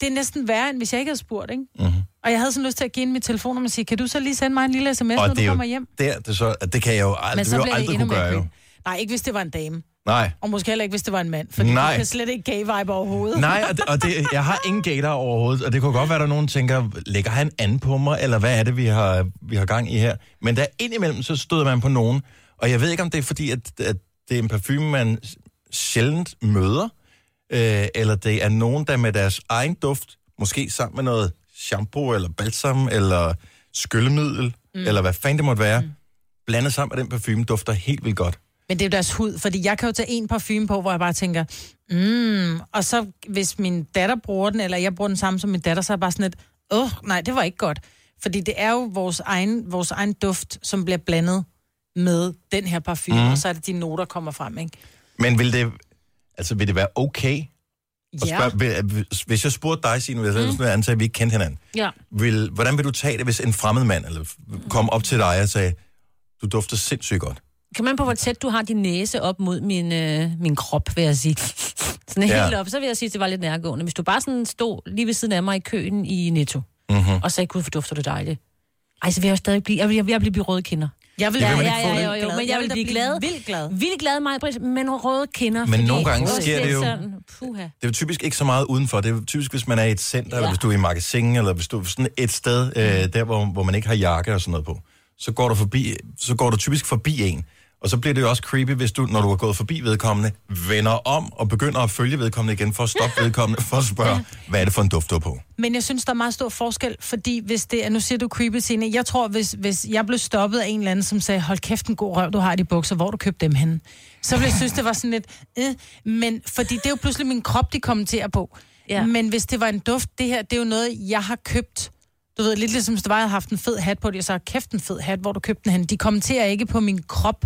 det er næsten værre, end hvis jeg ikke havde spurgt, ikke? Mm-hmm. Og jeg havde sådan lyst til at give hende mit telefonnummer og sige, kan du så lige sende mig en lille sms, når Og du det er jo kommer hjem? der, det, så, det kan jeg jo aldrig, Men så det aldrig kunne gøre. Jo. Nej, ikke hvis det var en dame. Nej. Og måske heller ikke, hvis det var en mand, fordi Nej. du kan slet ikke gay-vibe overhovedet. Nej, og, det, og det, jeg har ingen gator overhovedet, og det kunne godt være, at der er nogen, der tænker, lægger han an på mig, eller hvad er det, vi har, vi har gang i her? Men der indimellem, så støder man på nogen, og jeg ved ikke, om det er fordi, at, at det er en parfume, man sjældent møder, øh, eller det er nogen, der med deres egen duft, måske sammen med noget shampoo, eller balsam, eller skyllemiddel, mm. eller hvad fanden det måtte være, mm. blandet sammen med den parfume, dufter helt vildt godt. Men det er jo deres hud, fordi jeg kan jo tage en parfume på, hvor jeg bare tænker, mm, og så hvis min datter bruger den, eller jeg bruger den samme som min datter, så er jeg bare sådan lidt, åh, oh, nej, det var ikke godt. Fordi det er jo vores egen, vores egen duft, som bliver blandet med den her parfume, mm. og så er det de noter, der kommer frem, ikke? Men vil det, altså, vil det være okay? Og Ja. spørg, vil, hvis jeg spurgte dig, Signe, hvis jeg mm. antager, at vi ikke kendte hinanden, Ja. vil, hvordan vil du tage det, hvis en fremmed mand eller, kom op til dig og sagde, du dufter sindssygt godt? Kan man på, hvor tæt du har din næse op mod min, øh, min krop, vil jeg sige. Sådan Ja. helt op, så vil jeg sige, at det var lidt nærgående. Hvis du bare sådan stod lige ved siden af mig i køen i Netto, Mhm. Og så ikke, gud, for dufter det dejligt. Ej, så vil jeg jo stadig blive, jeg vil, jeg vil, jeg vil blive røde kinder. Jeg vil, ja, vil ja, ja, jo, jo, men jeg vil da blive glad. Vildt glad. Vildt glad, mig, men røde kinder. Men nogle gange sker det jo- sådan, Puha. Det er typisk ikke så meget udenfor. Det er typisk, hvis man er i et center, ja. eller hvis du er i magasin, eller hvis du er sådan et sted, øh, der hvor, hvor man ikke har jakke og sådan noget på. Så går du forbi, så går du typisk forbi en. Og så bliver det jo også creepy, hvis du, når du har gået forbi vedkommende, vender om og begynder at følge vedkommende igen for at stoppe vedkommende, for at spørge, hvad er det for en duft, du har på? Men jeg synes, der er meget stor forskel, fordi hvis det er, nu siger du creepy scene, jeg tror, hvis, hvis jeg blev stoppet af en eller anden, som sagde, hold kæft en god røv, du har i de bukser, hvor du købt dem henne? Så ville jeg synes, det var sådan lidt, øh, men fordi det er jo pludselig min krop, de kommenterer på. Ja. Men hvis det var en duft, det her, det er jo noget, jeg har købt. Du ved, lidt ligesom hvis det var, jeg havde haft en fed hat på det, jeg så kæft en fed hat, hvor du købte den hen. De kommenterer ikke på min krop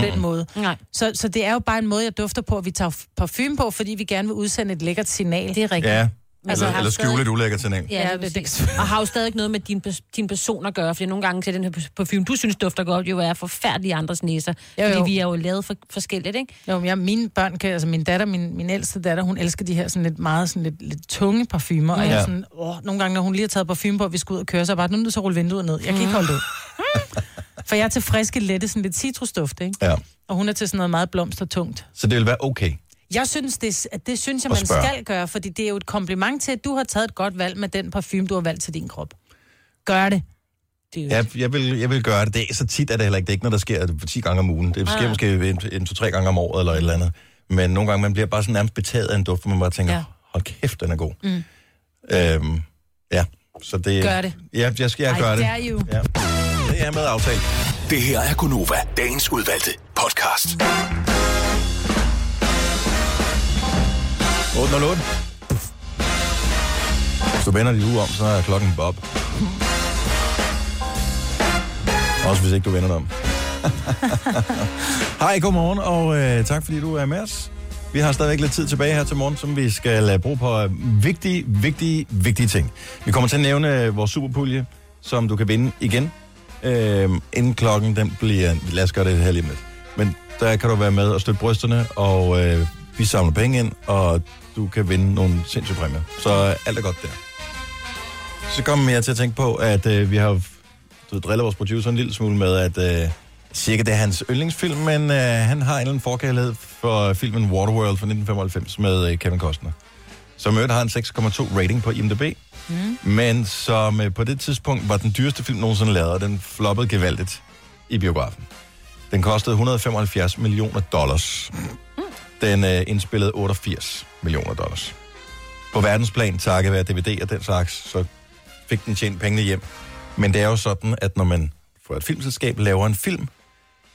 på mm. den måde. Nej. Så, så det er jo bare en måde, jeg dufter på, at vi tager parfume på, fordi vi gerne vil udsende et lækkert signal. Det er rigtigt. Ja, Altså, eller, eller stadig- skjule et ulækkert signal. Ja, Ja, det, det- og har jo stadig ikke noget med din, din person at gøre, fordi nogle gange til den her parfume, du synes dufter godt, jo er forfærdelig i andres næser. Jo, fordi jo. vi er jo lavet for, forskelligt, ikke? Jo, men jeg, mine børn kan, altså min datter, min, min ældste datter, hun elsker de her sådan lidt meget sådan lidt, lidt tunge parfumer, og jeg Ja. er sådan, åh, nogle gange, når hun lige har taget parfume på, og vi skal ud og køre, så er bare, nu er at rulle vinduet ned. Jeg kan ikke holde det ud. For jeg er til friske, lette, sådan lidt citrusduft, ikke? Ja. Og hun er til sådan noget meget blomstertungt. Så det vil være okay. Jeg synes, det, at det synes jeg, man skal gøre, fordi det er jo et kompliment til, at du har taget et godt valg med den parfume, du har valgt til din krop. Gør det. det. Jeg, vil, jeg vil gøre det. det. er- Så tit er det heller ikke. Det er ikke noget, der sker 10 gange om ugen. Det sker Ah. måske en, en to-tre gange om året eller et eller andet. Men nogle gange man bliver bare sådan nærmest betaget af en duft, hvor man bare tænker, Ja. hold kæft, den er god. Mm. Øhm, ja, så det... Gør det. Ja, jeg skal jeg I gøre det. dare you. Ja. Det er med aftalt. Det her er Gunova, dagens udvalgte podcast. 808. Hvis du vender dit uge om, så er klokken Bob. Også hvis ikke du vender dig om. Hej, godmorgen, og øh, tak fordi du er med os. Vi har stadigvæk lidt tid tilbage her til morgen, som vi skal øh, bruge på øh, vigtige, vigtige, vigtige ting. Vi kommer til at nævne øh, vores superpulje, som du kan vinde igen, øh, inden klokken den bliver... Lad os gøre det her lige med. Men der kan du være med og støtte brysterne, og øh, vi samler penge ind, og du kan vinde nogle sindssyge præmier. Så øh, alt er godt der. Så kommer jeg til at tænke på, at øh, vi har du ved, vores producer en lille smule med, at øh, cirka det er hans yndlingsfilm, men øh, han har en eller anden forkærlighed for filmen Waterworld fra 1995 med øh, Kevin Costner. Som øvrigt har en 6,2 rating på IMDb, mm. men som øh, på det tidspunkt var den dyreste film nogensinde lavet, og den floppede gevaldigt i biografen. Den kostede 175 millioner dollars. Den øh, indspillede 88 millioner dollars. På verdensplan, takket være DVD og den slags, så fik den tjent pengene hjem. Men det er jo sådan, at når man for et filmselskab laver en film,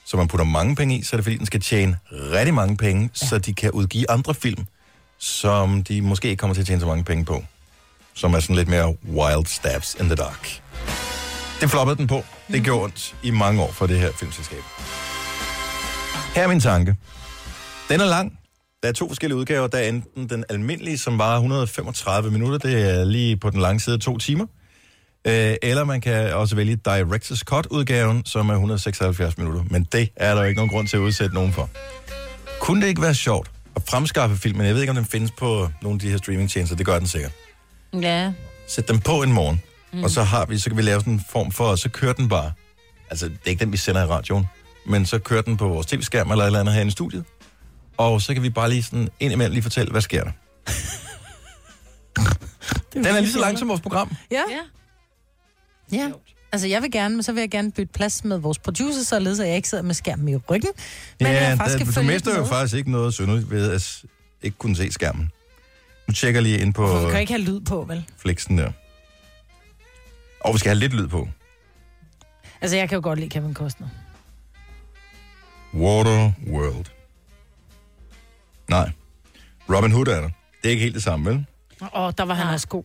som man putter mange penge i, så er det fordi, den skal tjene rigtig mange penge, ja. så de kan udgive andre film, som de måske ikke kommer til at tjene så mange penge på. Som er sådan lidt mere wild stabs in the dark. Det floppede den på. Det gjorde ondt i mange år for det her filmselskab. Her er min tanke. Den er lang. Der er to forskellige udgaver. Der er enten den almindelige, som varer 135 minutter. Det er lige på den lange side to timer. Øh, eller man kan også vælge Director's Cut-udgaven, som er 176 minutter. Men det er der jo ikke nogen grund til at udsætte nogen for. Kunne det ikke være sjovt at fremskaffe filmen? Jeg ved ikke, om den findes på nogle af de her streamingtjenester. Det gør den sikkert. Ja. Sæt dem på en morgen, mm. og så har vi, så kan vi lave sådan en form for, så kører den bare. Altså, det er ikke den, vi sender i radioen, men så kører den på vores tv-skærm eller et eller andet herinde i studiet. Og så kan vi bare lige sådan indimellem lige fortælle, hvad sker der. den er lige så lang som vores program. Ja. Ja. Ja. Altså, jeg vil gerne, men så vil jeg gerne bytte plads med vores producer, således at jeg ikke sidder med skærmen i ryggen. Men ja, jeg faktisk kan du mister jo med. faktisk ikke noget synderligt ved at ikke kunne se skærmen. Nu tjekker lige ind på vi kan ikke have lyd på, vel? flexen der. Og vi skal have lidt lyd på. Altså, jeg kan jo godt lide Kevin Costner. Water World. Nej. Robin Hood er der. Det er ikke helt det samme, vel? Og der var han også god.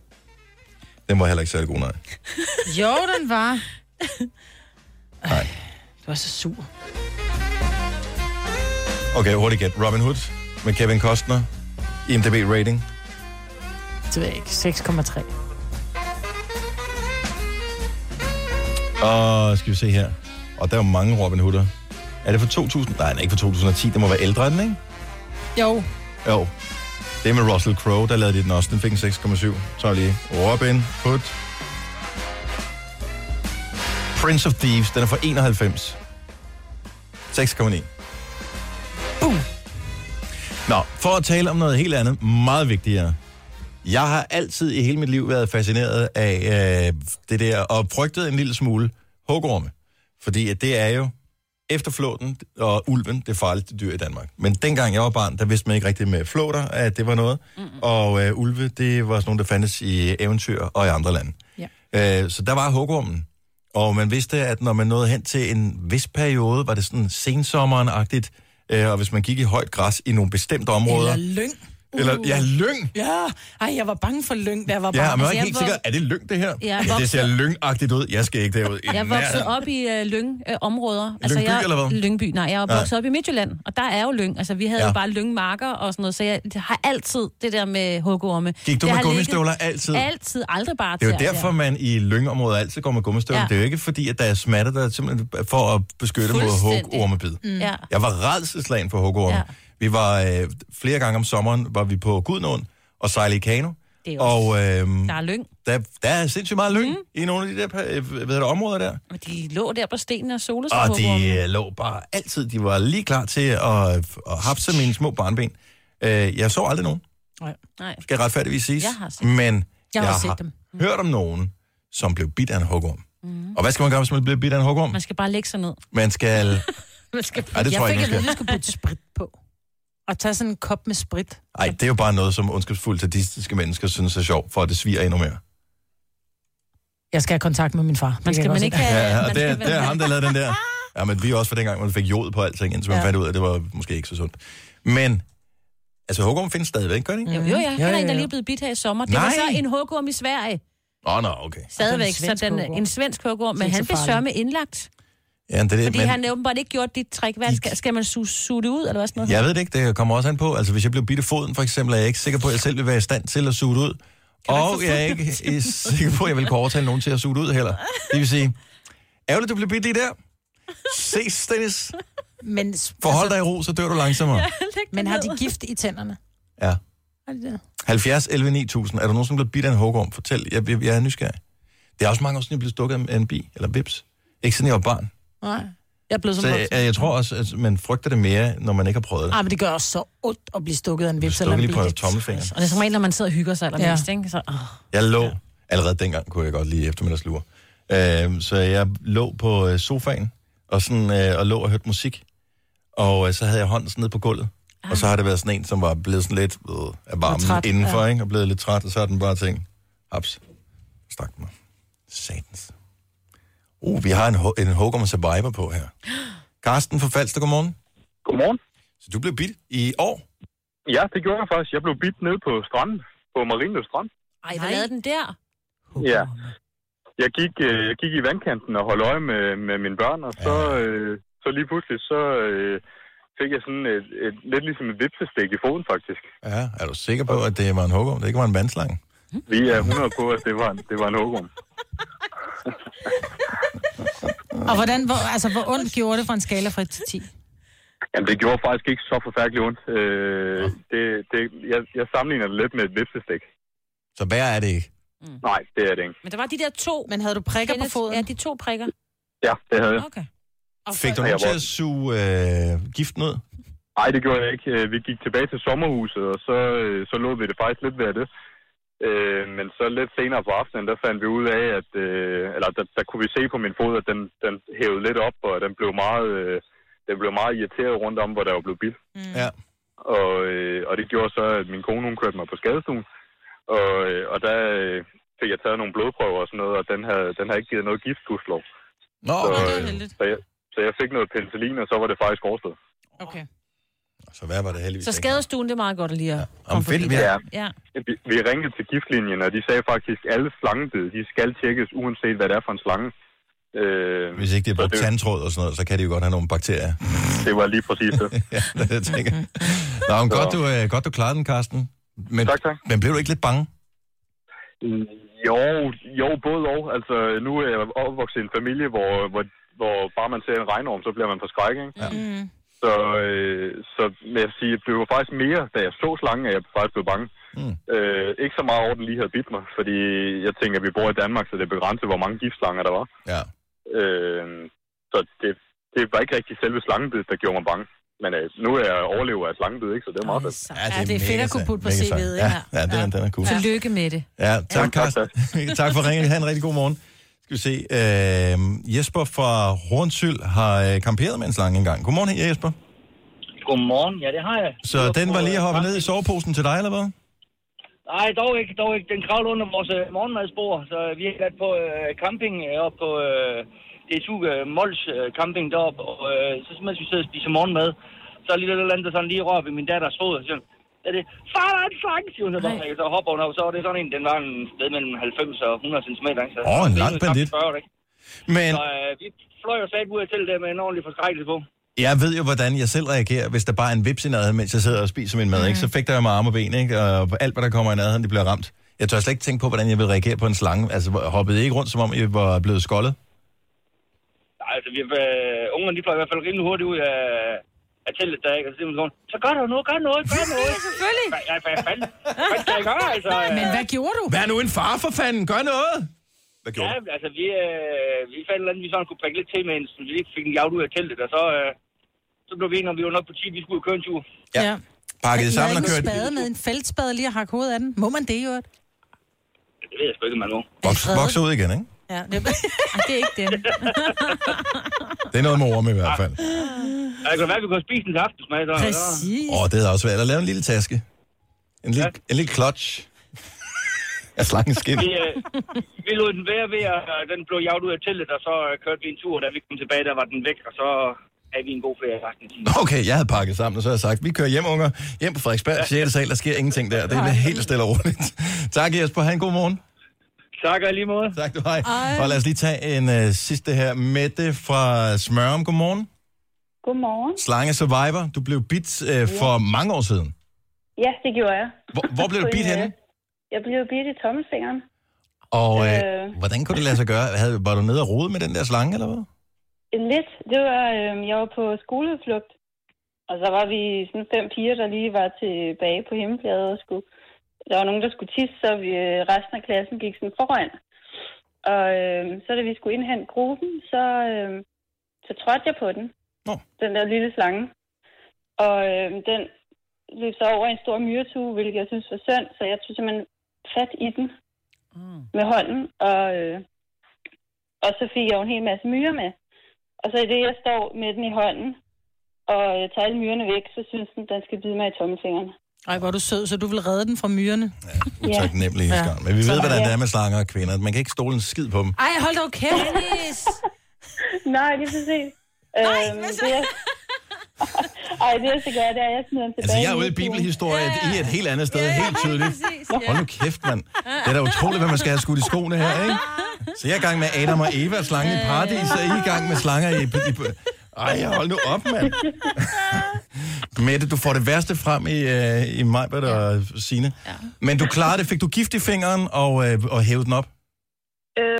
Den var heller ikke særlig god, nej. Jo, den var. Nej. Du var så sur. Okay, hurtigt gæt. Robin Hood med Kevin Costner. IMDb rating. Det ved jeg ikke. 6,3. Og skal vi se her. Og der er jo mange Robin Hooder. Er det fra 2000? Nej, den er ikke fra 2010. Det må være ældre, den, ikke? Jo. Jo. Det er med Russell Crowe, der lavede de den også. Den fik en 6,7. Så er lige Robin Hood. Prince of Thieves, den er fra 91. 6,9. Boom. Nå, for at tale om noget helt andet, meget vigtigere. Jeg har altid i hele mit liv været fascineret af øh, det der, og frygtet en lille smule hugorme. Fordi at det er jo, efter flåten og ulven, det farligste dyr i Danmark. Men dengang jeg var barn, der vidste man ikke rigtigt med flåter, at det var noget. Mm-hmm. Og øh, ulve, det var sådan nogle, der fandtes i eventyr og i andre lande. Ja. Øh, så der var hugormen. Og man vidste, at når man nåede hen til en vis periode, var det sådan sensommeren-agtigt, øh, og hvis man gik i højt græs i nogle bestemte områder... Eller lyng. Eller, ja, lyng. Ja, ej, jeg var bange for lyng, da jeg var barn. Ja, men jeg var Altså, ikke helt var- sikker, er det lyng, det her? Ja, Ja, det ser lyngagtigt ud. Jeg skal ikke derud. i Jeg er vokset nærheden. op i øh, lyngområder. Lyngby, jeg, eller hvad? Lyngby, nej, jeg er Nej. vokset op i Midtjylland, og der er jo lyng. Altså, vi havde Ja. jo bare lyngmarker og sådan noget, så jeg har altid det der med hugorme. Gik du Det med gummistøvler ligget- altid? Altid, aldrig bare Det er jo derfor, der. man i lyngområder altid går med gummistøvler. Ja. Ja. Det er jo ikke fordi, at der er smatter, der er simpelthen for at beskytte mod hugormebid. Mm. Ja. Jeg var redselslagen for hugorme. Ja. Vi var øh, flere gange om sommeren, var vi på Gudnåen og sejlede i kano. Det er Og øh, Der er lyng, der, der er sindssygt meget lyng mm. i nogle af de der øh, hvad det, områder der. og de lå der på stenene og solede sig Og på de øh, lå bare altid, de var lige klar til at, at hapse mine små barnben. Øh, jeg så aldrig nogen, Nej. skal retfærdigvis siges. Jeg har set Men Jeg har jeg set har dem. hørt om nogen, som blev bidt af en hugorm. Mm. Og hvad skal man gøre, hvis man bliver bidt af en hugorm? Man skal bare lægge sig ned. Man skal... Man skal... Ej, det jeg tror jeg fik ikke, at vide, at skulle putte sprit på. Og tage sådan en kop med sprit. Ej, det er jo bare noget, som ondskabsfuldt sadistiske mennesker synes er sjovt, for at det sviger endnu mere. Jeg skal have kontakt med min far. Man skal man ikke have... Ja, ja, og det, skal er- det er ham, der lavede den der. Ja, men vi er også for dengang, man fik jod på alting, indtil man Ja. fandt ud af, at det var måske ikke så sundt. Men, altså, hugorm findes stadigvæk, gør det ikke? Jo, jo, jeg kender Ja, ja, en, der ja. lige er blevet bidt her i sommer. Det Nej. var så en hugorm i Sverige. Åh, oh, nå, okay. Stadigvæk, så den, en svensk er men han blev sørme indlagt. Ja, det er det, Fordi men... han åbenbart ikke gjort dit trick. Hvad skal, skal man suge, suge det ud, eller hvad sådan noget? Jeg ved det ikke, det kommer også an på. Altså, hvis jeg blev bidt i foden, for eksempel, er jeg ikke sikker på, at jeg selv vil være i stand til at suge det ud. Og jeg er ikke i- sikker på, at jeg vil kunne overtale nogen til at suge det ud heller. Det vil sige, ærgerligt, du blev bidt lige der. Ses, Dennis. Men, altså, Forhold dig i ro, så dør du langsommere. men har de gift i tænderne? Ja. Har de det? 70, 11, 9000. Er der nogen, som er blevet bidt af en hugorm? Fortæl, jeg, jeg, jeg er nysgerrig. Det er også mange år siden, jeg blev stukket af en bi, eller vips. Ikke siden jeg var barn. Nej. Jeg er blevet Så som jeg, voksen. jeg tror også, at man frygter det mere, når man ikke har prøvet det. Ej, men det gør også så ondt at blive stukket af en vips eller en på bil. tommelfingeren. Og det er som regel, når man sidder og hygger sig allermest, Ja. ikke? Så, åh. Jeg lå, allerede dengang kunne jeg godt lide eftermiddagslure. Øh, så jeg lå på øh, sofaen, og, sådan, øh, og lå og hørte musik. Og øh, så havde jeg hånden sådan ned på gulvet. Og så har det været sådan en, som var blevet sådan lidt øh, af varmen træt, indenfor, ja. ikke? og blevet lidt træt, og så har den bare tænkt, haps, stak mig. Satans. Uh, vi har en, ho- en Hogum Survivor på her. Karsten fra Falster, godmorgen. Godmorgen. Så du blev bidt i år? Ja, det gjorde jeg faktisk. Jeg blev bidt nede på stranden, på Marienløv Strand. Ej, hvad lavede den der? Ja. Jeg gik, øh, jeg gik i vandkanten og holdt øje med, med mine børn, og så, øh, så lige pludselig så øh, fik jeg sådan et, et, lidt ligesom et vipsestik i foden, faktisk. Ja, er du sikker på, at det var en Hogum? Det ikke var en vandslange? Vi er 100 på, at det var, en- det var en hugum. Og hvordan, hvor, altså, hvor ondt gjorde det fra en skala fra 1 til 10? Jamen, det gjorde faktisk ikke så forfærdeligt ondt. Øh, det, det, jeg, jeg sammenligner det lidt med et vipsestik. Så værre er det ikke? Nej, det er det ikke. Men der var de der to... Men havde du prikker på Kenneth, foden? Ja, de to prikker. Ja, det havde jeg. Okay. Fik du nogen til at suge øh, giften ud? Nej, det gjorde jeg ikke. Øh, Vi gik tilbage til sommerhuset, og så, øh, så lå vi det faktisk lidt ved af det. Øh, men så lidt senere på aftenen, der fandt vi ud af, at øh, eller der, der kunne vi se på min fod, at den, den hævede lidt op, og den blev meget, øh, den blev meget irriteret rundt om, hvor der var blevet bidt. Mm. Ja. Og, øh, og det gjorde så, at min kone hun kørte mig på skadestuen, og, øh, og der øh, fik jeg taget nogle blodprøver og sådan noget, og den havde, den havde ikke givet noget gift, gudskelov. Nå, så, øh, så, jeg, så jeg fik noget penicillin, og så var det faktisk overstået. Okay. Så hvad var det heldigvis Så skadestuen, det er meget godt at lige at Om komme fedt, forbi. vi Ja. Ja. Vi, vi ringede til giftlinjen, og de sagde faktisk, at alle slangebid, de skal tjekkes, uanset hvad det er for en slange. Øh, Hvis ikke de har brugt det- tandtråd og sådan noget, så kan de jo godt have nogle bakterier. det var lige præcis det. ja, det er det, jeg tænker. Nå, men godt du, øh, godt du klarede den, Karsten. Men, Tak, tak. men blev du ikke lidt bange? Jo, jo, både og. Altså, nu er jeg opvokset i en familie, hvor, hvor, hvor bare man ser en regnorm, så bliver man forskrækket, ikke? Ja. Mm. Så, øh, så vil jeg sige, det var faktisk mere, da jeg så slangen, at jeg faktisk blev bange. Mm. Øh, ikke så meget over, den lige havde bidt mig, fordi jeg tænker, at vi bor i Danmark, så det er begrænset, hvor mange giftslanger der var. Ja. Øh, så det, det var ikke rigtig selve slangebid, der gjorde mig bange. Men øh, nu er jeg overlever af slangebid, ikke? Så det er meget fedt. Ja, det er fedt at kunne putte på. CV'et, Ja, ja. ja, den, er- den er cool. Tillykke med det. Ja, tak, Carsten. tak for ringen. Ha' en rigtig god morgen. Skal vi se. Øh, Jesper fra Hornsyld har øh, kamperet med en slange engang. Godmorgen, Jesper. Godmorgen, ja det har jeg. Så den var lige hoppet ned i soveposen til dig, eller hvad? Nej, dog ikke, dog ikke. Den kravlede under vores øh, morgenmadsbord, så vi har været på øh, camping øh, oppe på øh, DSU øh, Mols øh, camping deroppe, og øh, så mens vi sidder og spiser morgenmad, så er lige et eller andet, der sådan lige råber i min datters hoved, og siger er det, far, der er en slange, siger hun så bare, så hopper hun op, så var det sådan en, den var en sted mellem 90 og 100 cm. Åh, en det lang er bandit. 40, ikke? Men Så øh, vi fløj jo sat ud af til det med en ordentlig forskrækkelse på. jeg ved jo, hvordan jeg selv reagerer, hvis der bare er en vips i nærheden, mens jeg sidder og spiser min mad. Ikke? Så fægter jeg med arme og ben, ikke? og alt, hvad der kommer i nærheden, det bliver ramt. Jeg tør slet ikke tænke på, hvordan jeg vil reagere på en slange. Altså, hoppede I ikke rundt, som om I var blevet skoldet? Nej, altså, vi, øh, ungerne, de fløj i hvert fald rimelig hurtigt ud af, af teltet der, ikke? Og så siger hun, så gør der noget, gør noget, gør noget. Selvfølgelig. Ja, hvad fanden, hvad skal jeg gøre, altså? Men hvad gjorde du? Vær nu en far for fanden, gør noget! Hvad Ja, altså, vi, øh, vi fandt et eller andet, vi sådan kunne prikke lidt til med en, så vi ikke fik en jaget ud af teltet, og så, øh, så blev vi enige om, vi var nok på 10, vi skulle ud og køre en tur. Ja. Pakket Jeg sammen og kørt. en spade med en feltspade lige at hakke hovedet af den. Må man det jo? Det ved jeg sgu ikke, man må. Voks, vokser ud igen, ikke? Ja, det, det er ikke det. Det er noget med orme i hvert fald. Ja, det kan være, at vi kunne spise den til aftensmad. Så, Præcis. Åh, det er også været. Eller lave en lille taske. En lille, ja. en lille clutch. Af slangens skin. Vi, øh, vi lod den være ved, at øh, den blev jaget ud af teltet, og så øh, kørte vi en tur, og da vi kom tilbage, der var den væk, og så havde vi en god ferie resten af tiden. Okay, jeg havde pakket sammen, og så har jeg sagt, vi kører hjem, unger. Hjem på Frederiksberg, 6. sal, der sker ingenting der. Det er helt stille og roligt. tak, Jesper. Ha' en god morgen. Tak, og lige måde. Tak, du hej. Hej. Og lad os lige tage en uh, sidste her. Mette fra Smørum, godmorgen. Godmorgen. Slange Survivor. Du blev bit uh, for mange år siden. Ja, det gjorde jeg. Hvor, hvor blev du en, henne? øh, Jeg blev bidt i tommelfingeren. Og uh, øh. hvordan kunne det lade sig gøre? Havde, var du nede og rode med den der slange, eller hvad? Lidt. Det var, øh, jeg var på skoleudflugt, og så var vi sådan fem piger, der lige var tilbage på hjemmefladet og skulle... Der var nogen, der skulle tisse, så vi, øh, resten af klassen gik sådan foran. Og øh, så da vi skulle indhente gruppen, så, øh, så trådte jeg på den. Oh. Den der lille slange. Og øh, den løb så over en stor myretue, hvilket jeg synes var synd, så jeg tog simpelthen fat i den med hånden, og, øh, og så fik jeg jo en hel masse myrer med. Og så i det, jeg står med den i hånden, og øh, tager alle myrerne væk, så synes den, den skal bide mig i tommelfingeren. Ej, hvor er du sød, så du vil redde den fra myrerne. Ja. Taknemmelig ja. Men vi ved, hvordan det er med slanger og kvinder. Man kan ikke stole en skid på dem. Ej, hold dog kæft. Nej, lige præcis. Nej, øhm, det er... Ej, det jeg skal gøre, det er, at jeg smider den tilbage. Altså, jeg er ude i bibelhistorie i et helt andet sted, helt tydeligt. Hold nu kæft, mand. Det er da utroligt, hvad man skal have skudt i skoene her, ikke? Så jeg er i gang med Adam og Eva, slangen i paradis, og I er i gang med slanger i... i ej, hold nu op, mand. Mette, du får det værste frem i, uh, i Majbert og Signe. Ja. Men du klarede det. Fik du gift i fingeren og, uh, og hævede den op? Øh,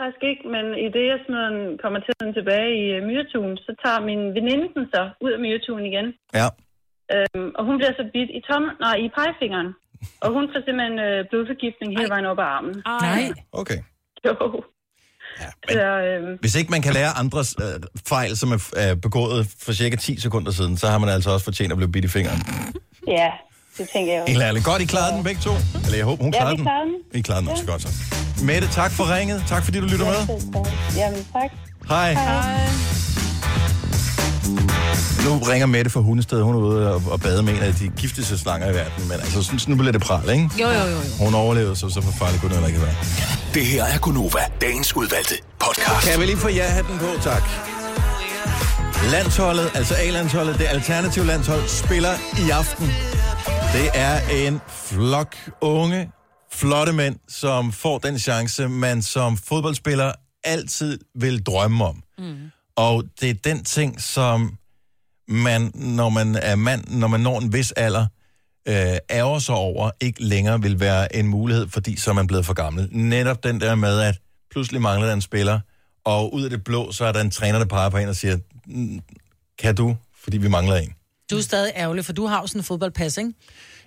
faktisk ikke, men i det, jeg den, kommer til den tilbage i øh, myretuen, så tager min veninde den så ud af myretuen igen. Ja. Øhm, og hun bliver så bidt i, tom, nej, i pegefingeren. Og hun får simpelthen øh, blodforgiftning hele vejen op ad armen. Nej. Okay. Jo. Ja, men... så, øh, Hvis ikke man kan lære andres øh, fejl, som er er begået for cirka 10 sekunder siden, så har man altså også fortjent at blive bidt i fingeren. ja, det tænker jeg også. Helt ærligt. Godt, I klarede den begge to. Eller jeg håber, hun Ja, klarede den. klarede den. I klarede den også godt så. Mette, tak for ringet. Tak fordi du lytter med. Jamen, tak. Hej. Nu ringer Mette fra Hundested. Hun er ude og, og bade med en af de gifteste slanger i verden. Men altså, sådan, nu bliver det pral, ikke? Jo, jo, jo. jo. Hun overlevede, så så for farligt kunne det heller ikke være. Det her er Gunova, dagens udvalgte podcast. Kan vi lige få ja-hatten på, tak. Landsholdet, altså A-landsholdet, det alternative landshold, spiller i aften. Det er en flok unge, flotte mænd, som får den chance, man som fodboldspiller altid vil drømme om. Mm. Og det er den ting, som man, når man er mand, når man når en vis alder, øh, ærger sig over, ikke længere vil være en mulighed, fordi så er man blevet for gammel. Netop den der med, at pludselig mangler der en spiller, og ud af det blå, så er der en træner, der peger på en og siger, kan du, fordi vi mangler en. Du er stadig ærgerlig, for du har jo sådan en fodboldpas, ikke?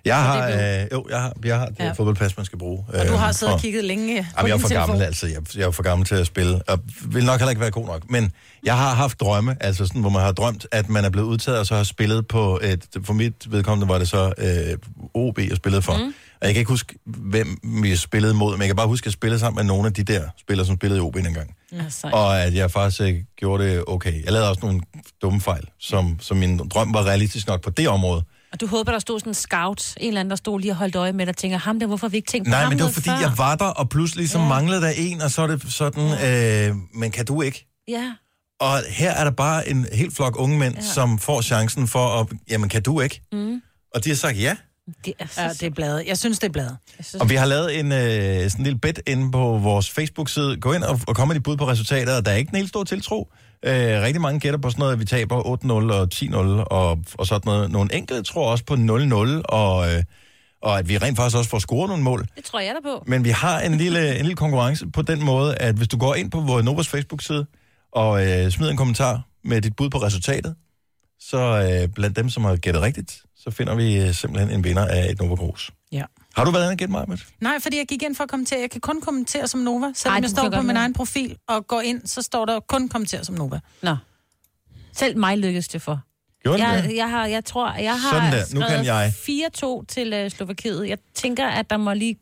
Jeg har, øh, jo, jeg har, jeg har det Ja. ja. fodboldpas, man skal bruge. Og du har øh, siddet og kigget længe Jamen, jeg er for telefon. gammel, altså. Jeg, jeg er for gammel til at spille, og vil nok heller ikke være god nok. Men jeg har haft drømme, altså sådan, hvor man har drømt, at man er blevet udtaget, og så har spillet på et... For mit vedkommende var det så øh, OB, jeg spillede for. Mm. Og jeg kan ikke huske, hvem vi spillede mod, men jeg kan bare huske, at jeg spillede sammen med nogle af de der spillere, som spillede i OB engang. Altså, Og at jeg faktisk øh, gjorde det okay. Jeg lavede også nogle dumme fejl, som, som min drøm var realistisk nok på det område. Og du håber, der stod sådan en scout, en eller anden, der stod lige og holdt øje med dig og tænker, ham der, hvorfor har vi ikke tænkt på Nej, ham men det var fordi, før? jeg var der, og pludselig så Ja. manglede der en, og så er det sådan, øh, men kan du ikke? Ja. Og her er der bare en helt flok unge mænd, ja. som får chancen for at, jamen kan du ikke? Mm. Og de har sagt ja. Det er, Ja, det er bladet. Jeg synes, det er bladet. Og vi har lavet en øh, sådan en lille bet inde på vores Facebook-side. Gå ind og, og kom med dit bud på resultater, og der er ikke en helt stor tiltro. Øh, rigtig mange gætter på sådan noget, at vi taber 8-0 og 10-0 og, og sådan noget. Nogle enkelte tror også på 0-0, og, øh, og at vi rent faktisk også får scoret nogle mål. Det tror jeg da på. Men vi har en lille, en lille konkurrence på den måde, at hvis du går ind på vores Novas Facebook-side og øh, smider en kommentar med dit bud på resultatet, så øh, blandt dem, som har gættet rigtigt, så finder vi øh, simpelthen en vinder af et Nova Cruz. Ja. Har du været inde og gætte mig, med? Nej, fordi jeg gik ind for at kommentere. Jeg kan kun kommentere som Nova. Selvom Ej, jeg står på min egen profil og går ind, så står der kun kommentere som Nova. Nå. Selv mig lykkedes det for. Gjorde jeg, det? jeg, har, jeg tror, jeg har Sådan der. Nu kan jeg. skrevet 4-2 til uh, Slovakiet. Jeg tænker, at der må lige...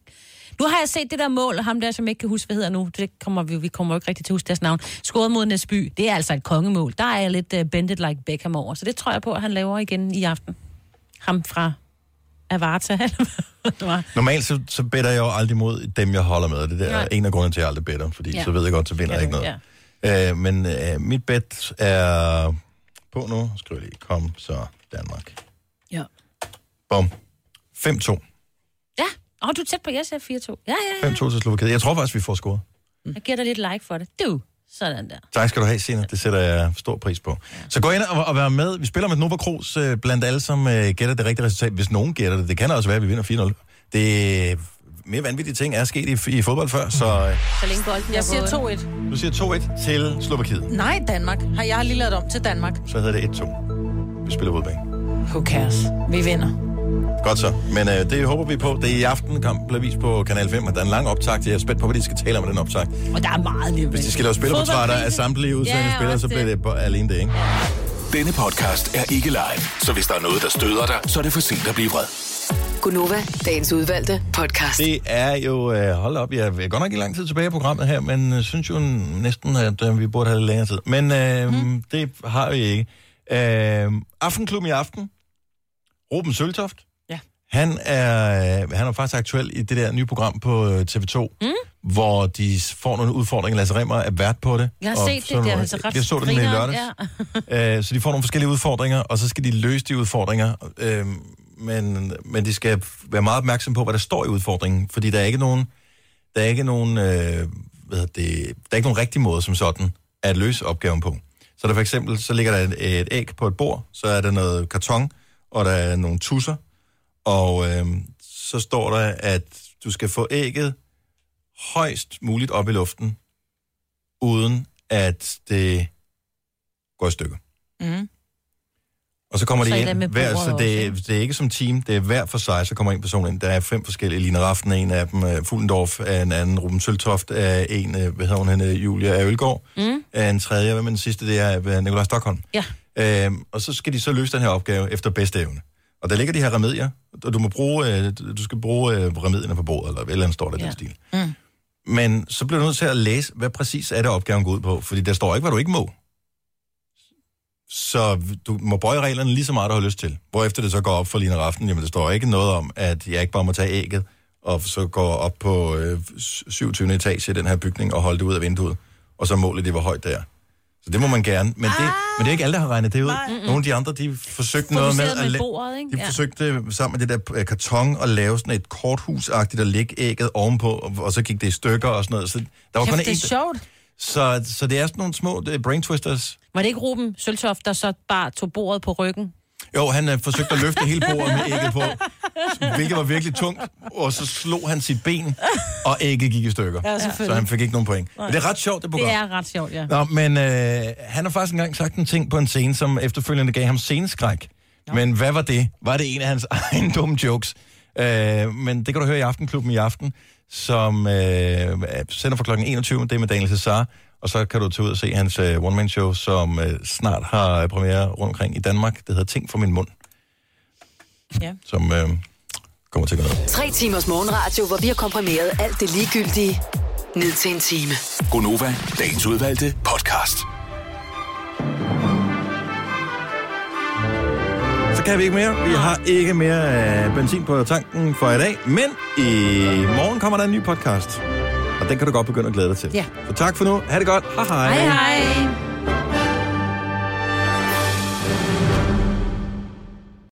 Nu har jeg set det der mål, ham der, som jeg ikke kan huske, hvad hedder nu. Det kommer vi, vi kommer jo ikke rigtig til at huske deres navn. Scoret mod Næsby. Det er altså et kongemål. Der er jeg lidt uh, bended like Beckham over. Så det tror jeg på, at han laver igen i aften. Ham fra Avarta. eller hvad det var. Normalt så, så better jeg jo aldrig mod dem, jeg holder med. Det der Nej. er en af grundene til, at jeg aldrig better, fordi Ja. så ved jeg godt, så vinder jeg ikke noget. Ja. Øh, men øh, mit bet er på nu. Skriv lige, kom så Danmark. Ja. Bum. 5-2. Ja, og du er tæt på, jeg siger 4-2. Ja, ja, ja. 5-2 til Slovakiet. Jeg tror faktisk, vi får scoret. Jeg giver dig lidt like for det. Du, sådan der. Tak skal du have, Signe. Det sætter jeg stor pris på. Så gå ind og, og vær med. Vi spiller med Nova Cruz øh, blandt alle, som øh, gætter det rigtige resultat. Hvis nogen gætter det, det kan også være, at vi vinder 4-0. Det er mere vanvittige ting er sket i, i fodbold før, så øh, Så længe bolden er Jeg siger på den. 2-1. du siger 2-1 til Slovakiet. Nej, Danmark. Har jeg har lige lavet om til Danmark. Så hedder det 1-2. Vi spiller udbane. Who cares? Vi vinder. Godt så. Men øh, det håber vi på. Det er i aften, kampen bliver vist på Kanal 5, og der er en lang optag. Jeg er spændt på, hvad de skal tale om den optag. Og der er meget lige Hvis de skal lave spillerportrætter af samtlige udsendte Ja, spillere, så bliver det bare alene det, ikke? Denne podcast er ikke live, så hvis der er noget, der støder dig, så er det for sent at blive vred. Gunova, dagens udvalgte podcast. Det er jo, øh, hold op, jeg er godt nok i lang tid tilbage i programmet her, men øh, synes jo næsten, at øh, vi burde have lidt længere tid. Men øh, mm. det har vi ikke. Øh, Aftenklubben i aften. Ruben Søltoft. Ja. Han er, han er faktisk aktuel i det der nye program på øh, TV2, mm. hvor de får nogle udfordringer. Lasse Remmer er vært på det. Jeg har Og set det, nogle- det er altså ret Jeg så det i lørdags. Ja. Øh, så de får nogle forskellige udfordringer, og så skal de løse de udfordringer. Øh, men, men de skal være meget opmærksom på, hvad der står i udfordringen, fordi der er ikke nogen, der er ikke nogen, øh, hvad det, der er ikke nogen rigtig måde som sådan at løse opgaven på. Så der for eksempel, så ligger der et, et æg på et bord, så er der noget karton, og der er nogle tusser, og øh, så står der, at du skal få ægget højst muligt op i luften, uden at det går i stykker. Mm. Og så kommer Så de ind, hver, så det, også, det er ikke som team, det er hver for sig, så kommer en person ind. Der er fem forskellige, Line Raften er en af dem, uh, Fuglendorf er en anden, Ruben Søltoft er en, uh, hvad hedder hun, hende, Julia Ølgaard Mm. er en tredje, hvad med den sidste, det er uh, Nikolaj Stockholm. Ja. Uh, og så skal de så løse den her opgave efter bedste evne. Og der ligger de her remedier, og du må bruge, uh, du skal bruge uh, remedierne på bordet, eller et eller andet står der Ja. den stil. Mm. Men så bliver du nødt til at læse, hvad præcis er det, opgaven går ud på. Fordi der står ikke, hvad du ikke må. Så du må bøje reglerne lige så meget, du har lyst til. Hvorefter det så går op for Line Raften, jamen der står ikke noget om, at jeg ikke bare må tage ægget, og så går op på øh, 27. etage i den her bygning og holde det ud af vinduet. Og så målet det, hvor højt det er. Så det må man gerne. Men det, men det er ikke alle, der har regnet det ud. Nogle af de andre, de forsøgte noget med... At med bordet, ikke? de Ja. forsøgte sammen med det der øh, karton at lave sådan et korthusagtigt og lægge ægget ovenpå, og, og så gik det i stykker og sådan noget. Så der var kun Kæft, det er én- sjovt. så, så det er sådan nogle små brain twisters. Var det ikke Ruben Søltoft, der så bare tog bordet på ryggen? Jo, han øh, forsøgte at løfte hele bordet med ægget på, hvilket var virkelig tungt, og så slog han sit ben, og ægget gik i stykker. Ja, selvfølgelig. så han fik ikke nogen point. Men det er ret sjovt, det program. Det er ret sjovt, ja. Nå, men øh, han har faktisk engang sagt en ting på en scene, som efterfølgende gav ham sceneskræk. Men hvad var det? Var det en af hans egen dumme jokes? Øh, men det kan du høre i Aftenklubben i aften, som øh, sender fra kl. 21. Det er med Daniel Cesar. Og så kan du tage ud og se hans øh, one-man-show, som øh, snart har premiere rundt omkring i Danmark. Det hedder Ting for min mund. Ja. Som øh, kommer til at gøre noget. Tre timers morgenradio, hvor vi har komprimeret alt det ligegyldige ned til en time. Gonova, dagens udvalgte podcast. Så kan vi ikke mere. Vi har ikke mere øh, benzin på tanken for i dag. Men i morgen kommer der en ny podcast. Og den kan du godt begynde at glæde dig til. Ja. Så tak for nu. Ha' det godt. Hej hej. Hej hej.